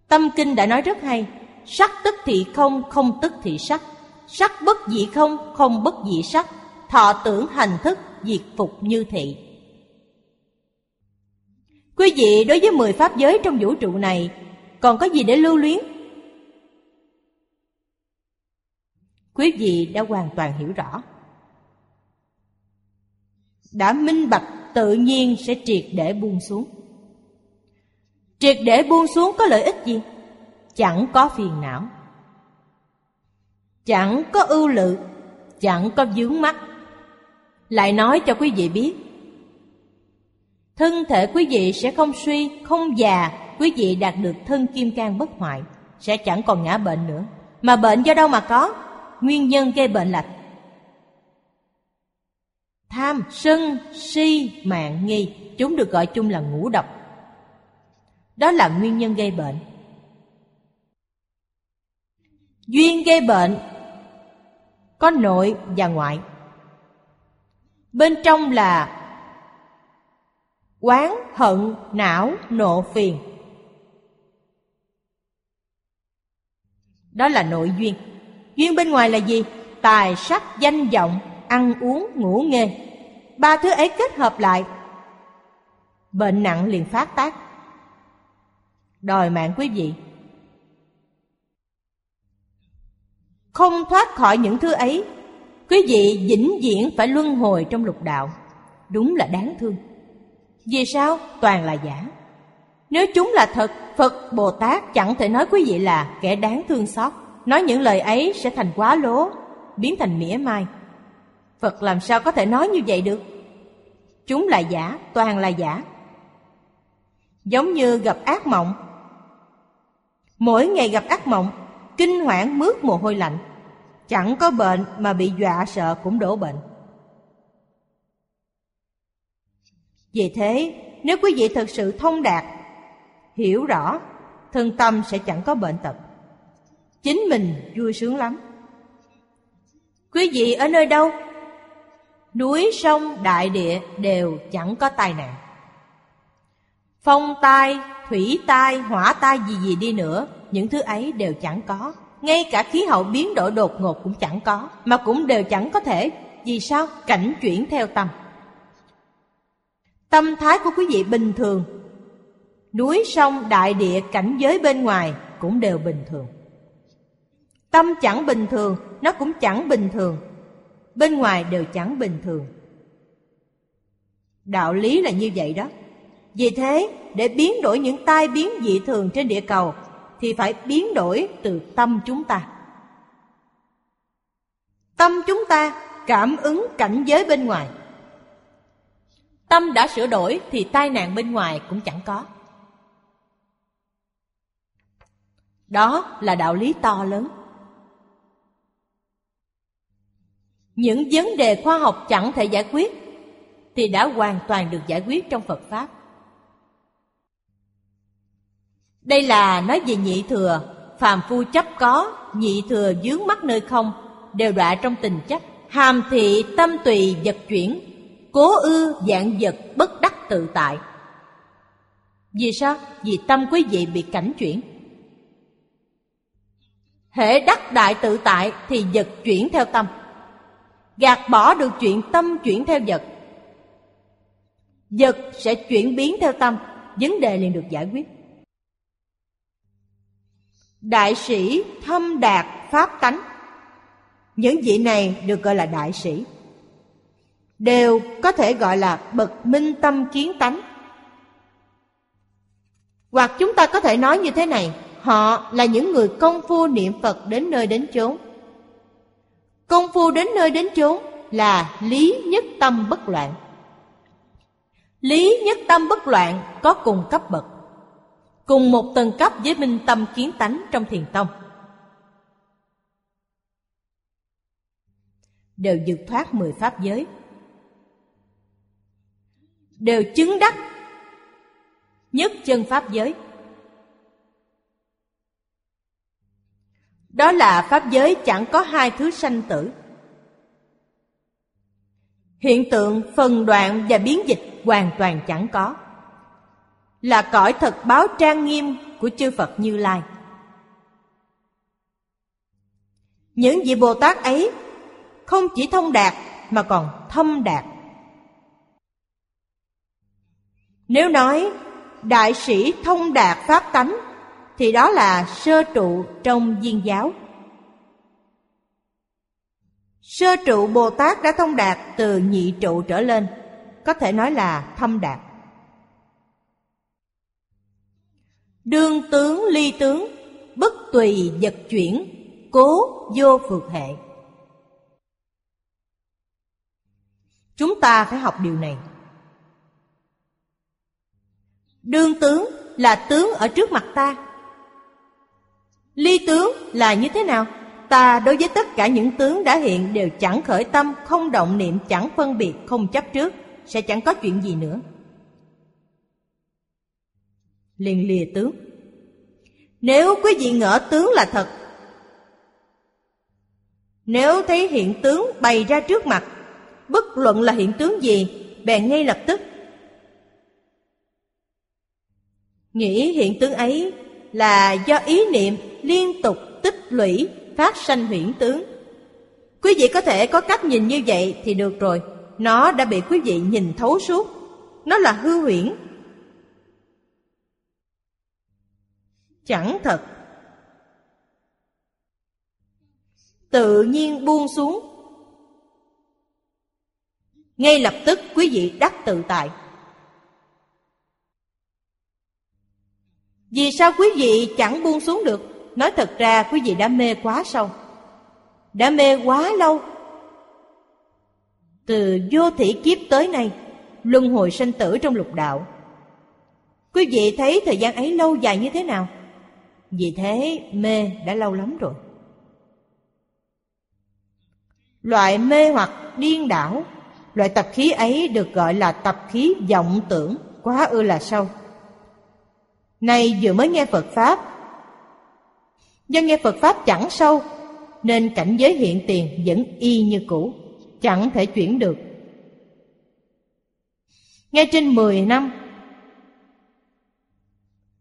Tâm kinh đã nói rất hay, sắc tức thị không không tức thị sắc. Sắc bất dị không không bất dị sắc. Thọ tưởng hành thức, diệt phục như thị. Quý vị, đối với mười pháp giới trong vũ trụ này, còn có gì để lưu luyến? Quý vị đã hoàn toàn hiểu rõ. Đã minh bạch tự nhiên sẽ triệt để buông xuống. Triệt để buông xuống có lợi ích gì? Chẳng có phiền não. Chẳng có ưu lự, chẳng có vướng mắt lại nói cho quý vị biết, thân thể quý vị sẽ không suy, không già, quý vị đạt được thân kim cang bất hoại, sẽ chẳng còn ngã bệnh nữa. Mà bệnh do đâu mà có? Nguyên nhân gây bệnh là tham, sân, si, mạng, nghi. Chúng được gọi chung là ngũ độc. Đó là nguyên nhân gây bệnh. Duyên gây bệnh có nội và ngoại. Bên trong là quán, hận, não, nộ, phiền. Đó là nội duyên. Duyên bên ngoài là gì? Tài sắc, danh vọng ăn uống, ngủ nghề ba thứ ấy kết hợp lại, bệnh nặng liền phát tác. Đòi mạng quý vị. Không thoát khỏi những thứ ấy, quý vị vĩnh viễn phải luân hồi trong lục đạo. Đúng là đáng thương. Vì sao? Toàn là giả. Nếu chúng là thật, phật bồ tát chẳng thể nói quý vị là kẻ đáng thương xót. Nói những lời ấy sẽ thành quá lố, biến thành mỉa mai phật làm sao có thể nói như vậy được? Chúng là giả, toàn là giả. Giống như gặp ác mộng. Mỗi ngày gặp ác mộng, kinh hoảng mướt mồ hôi lạnh. Chẳng có bệnh mà bị dọa sợ cũng đổ bệnh. Vì thế, nếu quý vị thực sự thông đạt, hiểu rõ, thân tâm sẽ chẳng có bệnh tật. Chính mình vui sướng lắm. Quý vị ở nơi đâu? Núi sông đại địa đều chẳng có tai nạn. Phong tai, thủy tai, hỏa tai gì gì đi nữa, những thứ ấy đều chẳng có. Ngay cả khí hậu biến đổi đột ngột cũng chẳng có, mà cũng đều chẳng có thể. Vì sao? Cảnh chuyển theo tâm. Tâm thái của quý vị bình thường. Núi sông đại địa cảnh giới bên ngoài cũng đều bình thường. Tâm chẳng bình thường, nó cũng chẳng bình thường bên ngoài đều chẳng bình thường. Đạo lý là như vậy đó. Vì thế, để biến đổi những tai biến dị thường trên địa cầu, thì phải biến đổi từ tâm chúng ta. Tâm chúng ta cảm ứng cảnh giới bên ngoài. Tâm đã sửa đổi thì tai nạn bên ngoài cũng chẳng có. Đó là đạo lý to lớn. Những vấn đề khoa học chẳng thể giải quyết thì đã hoàn toàn được giải quyết trong phật pháp. Đây là nói về nhị thừa. Phàm phu chấp có, nhị thừa dướng mắt nơi không, đều đọa trong tình chấp. Hàm thị tâm tùy vật chuyển, cố ư dạng vật bất đắc tự tại. Vì sao? Vì tâm quý vị bị cảnh chuyển. Hệ đắc đại tự tại thì vật chuyển theo tâm gạt bỏ được chuyện tâm chuyển theo vật. Vật sẽ chuyển biến theo tâm. Vấn đề liền được giải quyết. Đại sĩ thâm đạt pháp tánh. Những vị này được gọi là đại sĩ. Đều có thể gọi là bậc minh tâm kiến tánh. Hoặc chúng ta có thể nói như thế này, họ là những người công phu niệm phật đến nơi đến chốn công phu đến nơi đến chốn là lý nhất tâm bất loạn. Lý nhất tâm bất loạn có cùng cấp bậc, cùng một tầng cấp với minh tâm kiến tánh trong thiền tông. Đều vượt thoát mười pháp giới. Đều chứng đắc nhất chân pháp giới. Đó là pháp giới chẳng có hai thứ sanh tử. Hiện tượng phần đoạn và biến dịch hoàn toàn chẳng có. Là cõi thật báo trang nghiêm của chư phật như lai. Những vị bồ tát ấy không chỉ thông đạt mà còn thâm đạt. Nếu nói đại sĩ thông đạt pháp tánh thì đó là sơ trụ trong viên giáo. Sơ trụ bồ tát đã thông đạt từ nhị trụ trở lên, có thể nói là thâm đạt. Đương tướng, ly tướng, bất tùy vật chuyển, cố vô phược hệ. Chúng ta phải học điều này. Đương tướng là tướng ở trước mặt ta ly tướng là như thế nào? Ta đối với tất cả những tướng đã hiện đều chẳng khởi tâm, không động niệm, chẳng phân biệt, không chấp trước. Sẽ chẳng có chuyện gì nữa. Liền lìa tướng. Nếu quý vị ngỡ tướng là thật, nếu thấy hiện tướng bày ra trước mặt, bất luận là hiện tướng gì, bèn ngay lập tức. Nghĩ hiện tướng ấy là do ý niệm liên tục tích lũy, phát sanh huyễn tướng Quý vị có thể có cách nhìn như vậy thì được rồi. Nó đã bị quý vị nhìn thấu suốt. Nó là hư huyễn. Chẳng thật. Tự nhiên buông xuống. Ngay lập tức quý vị đắc tự tại. Vì sao quý vị chẳng buông xuống được? Nói thật ra, quý vị đã mê quá sâu Đã mê quá lâu. Từ vô thủy kiếp tới nay, Luân hồi sanh tử trong lục đạo. Quý vị thấy thời gian ấy lâu dài như thế nào? Vì thế, mê đã lâu lắm rồi. Loại mê hoặc điên đảo, Loại tập khí ấy được gọi là tập khí vọng tưởng, Quá ư là sâu. Nay vừa mới nghe Phật Pháp Do nghe Phật Pháp chẳng sâu Nên cảnh giới hiện tiền vẫn y như cũ Chẳng thể chuyển được. Nghe trên 10 năm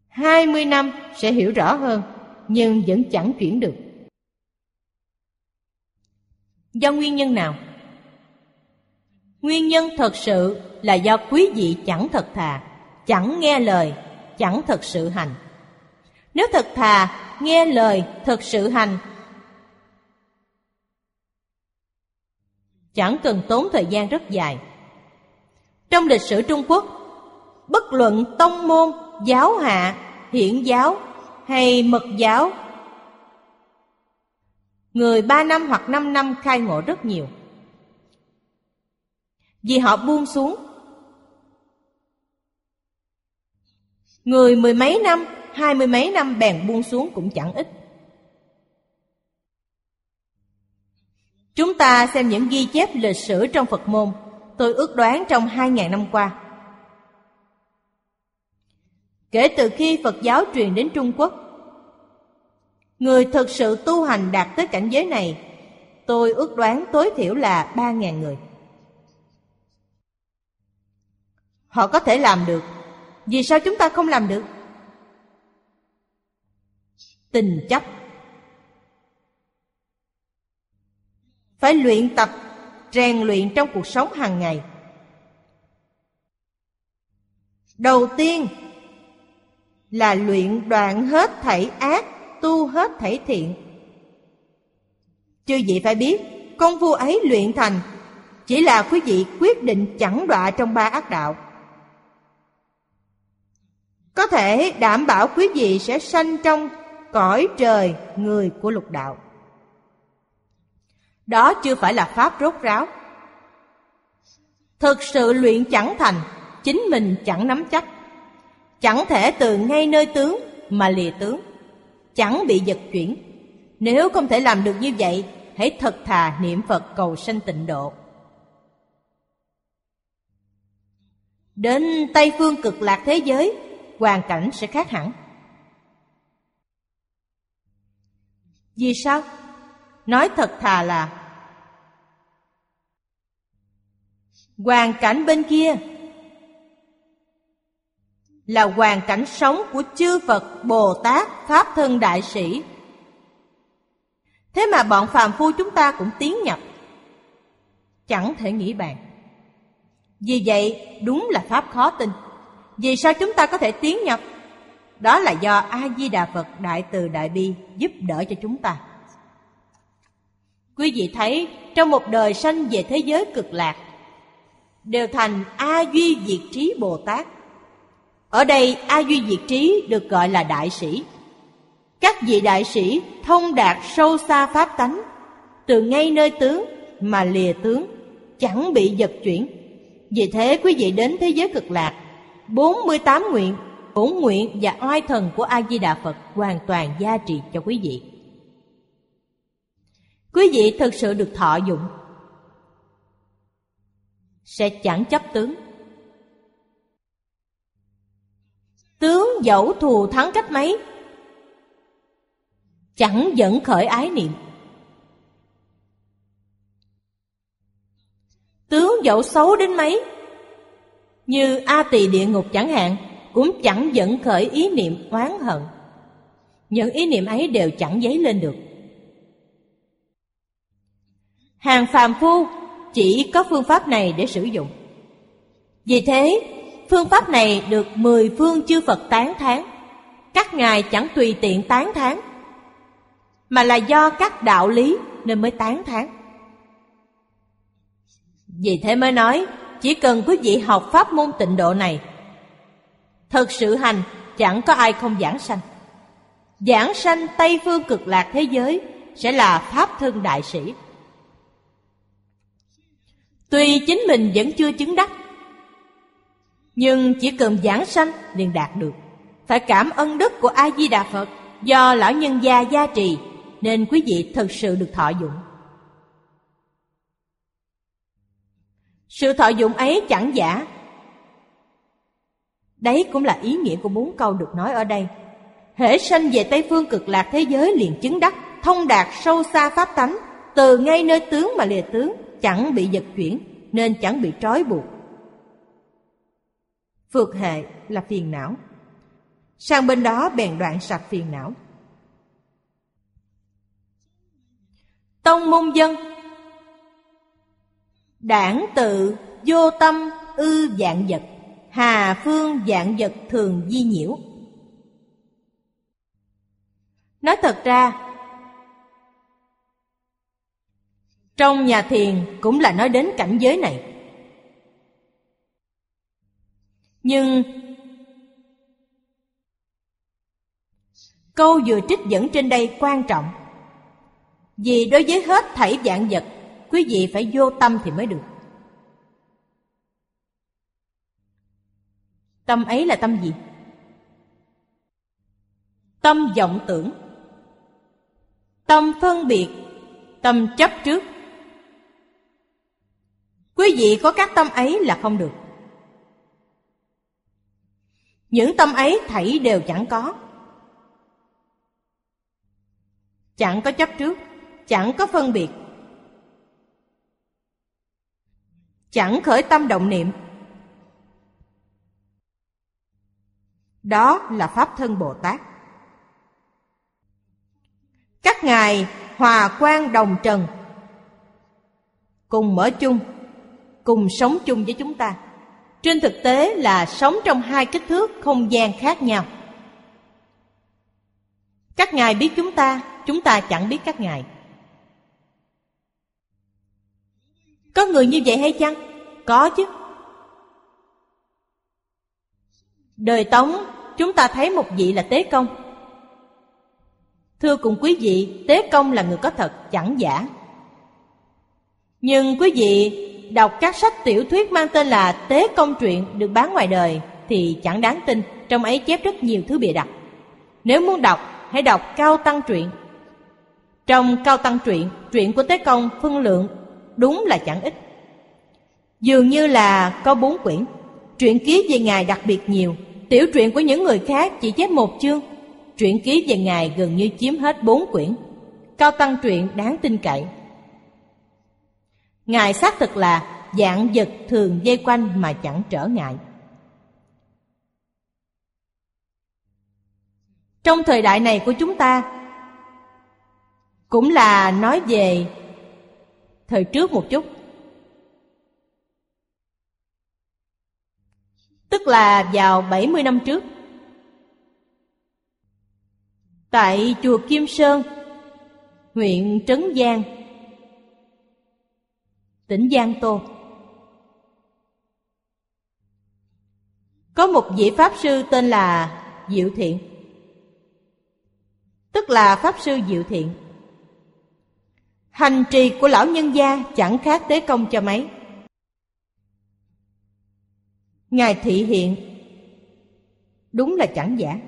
20 năm sẽ hiểu rõ hơn Nhưng vẫn chẳng chuyển được. Do nguyên nhân nào? Nguyên nhân thật sự là do quý vị chẳng thật thà Chẳng nghe lời, chẳng thật sự hành. Nếu thật thà nghe lời, thực sự hành. Chẳng cần tốn thời gian rất dài. Trong lịch sử Trung Quốc, bất luận tông môn, giáo hạ, hiển giáo hay mật giáo, người ba năm hoặc năm năm khai ngộ rất nhiều. Vì họ buông xuống. Người mười mấy năm hai mươi mấy năm bèn buông xuống cũng chẳng ít. Chúng ta xem những ghi chép lịch sử trong Phật môn, tôi ước đoán trong hai ngàn năm qua. Kể từ khi Phật giáo truyền đến Trung Quốc, người thực sự tu hành đạt tới cảnh giới này, tôi ước đoán tối thiểu là ba ngàn người. Họ có thể làm được, vì sao chúng ta không làm được? Tình chấp. Phải luyện tập, rèn luyện trong cuộc sống hàng ngày. Đầu tiên là luyện đoạn hết thảy ác, tu hết thảy thiện. Chư vị phải biết, công phu ấy luyện thành, chỉ là quý vị quyết định chẳng đọa trong ba ác đạo. Có thể đảm bảo quý vị sẽ sanh trong cõi trời người của lục đạo. Đó chưa phải là pháp rốt ráo. Thực sự luyện chẳng thành, chính mình chẳng nắm chắc. Chẳng thể từ ngay nơi tướng mà lìa tướng, chẳng bị giật chuyển. Nếu không thể làm được như vậy, hãy thật thà niệm Phật cầu sanh tịnh độ. Đến Tây phương cực lạc thế giới, hoàn cảnh sẽ khác hẳn. Vì sao? Nói thật thà là Hoàn cảnh bên kia Là hoàn cảnh sống của chư Phật, Bồ Tát, Pháp Thân Đại Sĩ. Thế mà bọn phàm phu chúng ta cũng tiến nhập Chẳng thể nghĩ bàn. Vì vậy đúng là Pháp khó tin. Vì sao chúng ta có thể tiến nhập? Đó là do A-di-đà Phật Đại Từ Đại Bi giúp đỡ cho chúng ta. Quý vị thấy, trong một đời sanh về thế giới cực lạc, Đều thành A-duy diệt trí Bồ Tát. Ở đây, A-duy diệt trí được gọi là đại sĩ. Các vị đại sĩ thông đạt sâu xa pháp tánh, Từ ngay nơi tướng mà lìa tướng, Chẳng bị giật chuyển. Vì thế, quý vị đến thế giới cực lạc 48 nguyện bổn nguyện và oai thần của A Di Đà Phật hoàn toàn gia trị cho quý vị. Quý vị thực sự được thọ dụng sẽ chẳng chấp tướng. Tướng dẫu thù thắng cách mấy, chẳng dẫn khởi ái niệm. Tướng dẫu xấu đến mấy, như A Tỳ địa ngục chẳng hạn cũng chẳng dẫn khởi ý niệm oán hận. Những ý niệm ấy đều chẳng dấy lên được. Hàng phàm phu chỉ có phương pháp này để sử dụng. Vì thế, phương pháp này được mười phương chư Phật tán thán. Các ngài chẳng tùy tiện tán thán, mà là do các đạo lý nên mới tán thán. Vì thế mới nói, chỉ cần quý vị học pháp môn tịnh độ này, thực sự hành chẳng có ai không giảng sanh. Giảng sanh Tây phương cực lạc thế giới sẽ là pháp thân đại sĩ. Tuy chính mình vẫn chưa chứng đắc, nhưng chỉ cần giảng sanh liền đạt được. Phải cảm ơn đức của A Di Đà Phật do lão nhân gia gia trì nên quý vị thực sự được thọ dụng. Sự thọ dụng ấy chẳng giả. Đấy cũng là ý nghĩa của bốn câu được nói ở đây. Hễ sanh về Tây Phương cực lạc thế giới liền chứng đắc, thông đạt sâu xa pháp tánh, từ ngay nơi tướng mà lìa tướng, chẳng bị giật chuyển, nên chẳng bị trói buộc. Phược hệ là phiền não. Sang bên đó bèn đoạn sạch phiền não. Tông môn dân Đảng tự vô tâm ư dạng vật Hà phương dạng vật thường di nhiễu. Nói thật ra, Trong nhà thiền cũng là nói đến cảnh giới này. Nhưng Câu vừa trích dẫn trên đây quan trọng. Vì đối với hết thảy dạng vật, Quý vị phải vô tâm thì mới được. Tâm ấy là tâm gì? Tâm vọng tưởng. Tâm phân biệt, Tâm chấp trước. Quý vị có các tâm ấy là không được. Những tâm ấy thảy đều chẳng có. Chẳng có chấp trước, Chẳng có phân biệt. Chẳng khởi tâm động niệm. Đó là Pháp thân Bồ Tát. Các ngài hòa quan đồng trần, Cùng mở chung, Cùng sống chung với chúng ta. Trên thực tế là sống trong hai kích thước không gian khác nhau. Các ngài biết chúng ta Chúng ta chẳng biết các ngài. Có người như vậy hay chăng? Có chứ. Đời Tống chúng ta thấy một vị là Tế Công. Thưa cùng quý vị, Tế Công là người có thật, chẳng giả. Nhưng quý vị đọc các sách tiểu thuyết mang tên là Tế Công Truyện được bán ngoài đời Thì chẳng đáng tin, trong ấy chép rất nhiều thứ bịa đặt. Nếu muốn đọc, hãy đọc Cao Tăng Truyện. Trong Cao Tăng Truyện, truyện của Tế Công phân lượng đúng là chẳng ít. Dường như là có bốn quyển. Truyện ký về Ngài đặc biệt nhiều. Tiểu truyện của những người khác chỉ chép một chương. Truyện ký về Ngài gần như chiếm hết bốn quyển. Cao tăng truyện đáng tin cậy. Ngài xác thực là dạng vật thường dây quanh mà chẳng trở ngại. Trong thời đại này của chúng ta, Cũng là nói về thời trước một chút. Tức là vào 70 năm trước. Tại chùa Kim Sơn, Huyện Trấn Giang, Tỉnh Giang Tô. Có một vị Pháp Sư tên là Diệu Thiện. Tức là Pháp Sư Diệu Thiện. Hành trì của lão nhân gia chẳng khác tế công cho mấy. Ngài thị hiện. Đúng là chẳng giả.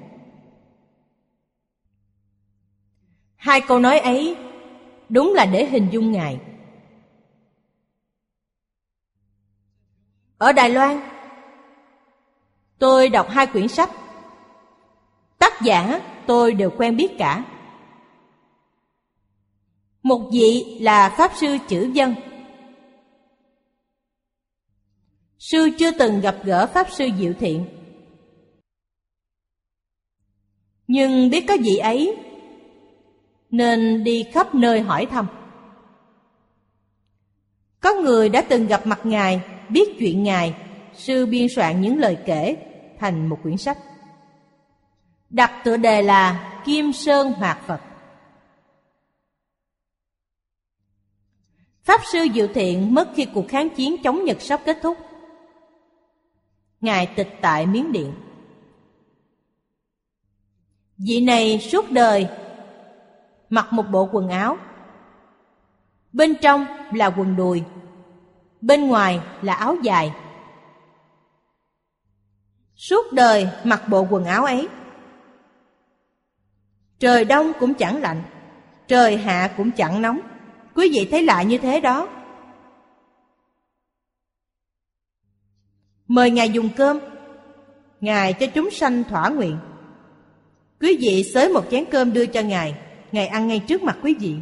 Hai câu nói ấy Đúng là để hình dung Ngài. Ở Đài Loan, Tôi đọc hai quyển sách. Tác giả tôi đều quen biết cả. Một vị là Pháp Sư Chữ Dân. Sư chưa từng gặp gỡ Pháp Sư Diệu Thiện Nhưng biết có vị ấy Nên đi khắp nơi hỏi thăm Có người đã từng gặp mặt Ngài, biết chuyện Ngài, sư biên soạn những lời kể thành một quyển sách. Đặt tựa đề là Kim Sơn Hoạt Phật. Pháp sư Diệu Thiện mất khi cuộc kháng chiến chống Nhật sắp kết thúc. Ngài tịch tại Miến Điện. Vị này suốt đời mặc một bộ quần áo. Bên trong là quần đùi, bên ngoài là áo dài. Suốt đời mặc bộ quần áo ấy. Trời đông cũng chẳng lạnh, trời hạ cũng chẳng nóng. Quý vị thấy lạ như thế đó. Mời Ngài dùng cơm, Ngài cho chúng sanh thỏa nguyện. Quý vị xới một chén cơm đưa cho Ngài, Ngài ăn ngay trước mặt quý vị.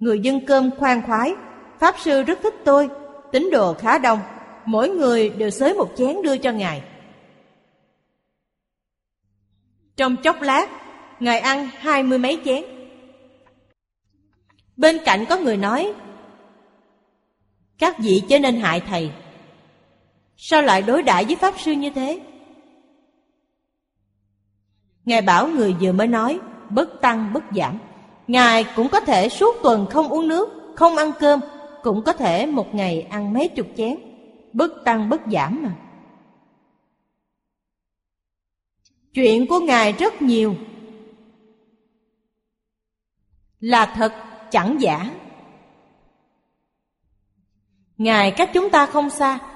Người dân cơm khoan khoái, Pháp Sư rất thích tôi, tín đồ khá đông, mỗi người đều xới một chén đưa cho Ngài. Trong chốc lát, Ngài ăn hai mươi mấy chén. Bên cạnh có người nói, Các vị chớ nên hại thầy. Sao lại đối đãi với Pháp Sư như thế? Ngài bảo người vừa mới nói, bất tăng bất giảm. Ngài cũng có thể suốt tuần không uống nước, không ăn cơm, cũng có thể một ngày ăn mấy chục chén, bất tăng bất giảm mà. Chuyện của Ngài rất nhiều Là thật chẳng giả Ngài cách chúng ta không xa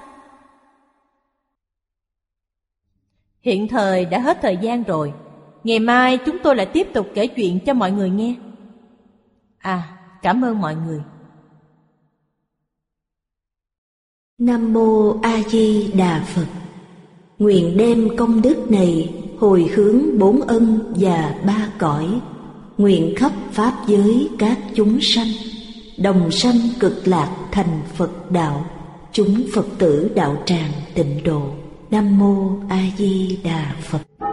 Hiện thời đã hết thời gian rồi. Ngày mai chúng tôi lại tiếp tục kể chuyện cho mọi người nghe. À, cảm ơn mọi người. Nam Mô A Di Đà Phật. Nguyện đem công đức này hồi hướng bốn ân và ba cõi. Nguyện khắp pháp giới các chúng sanh. Đồng sanh cực lạc thành phật đạo. Chúng phật tử đạo tràng tịnh độ nam mô a di đà phật.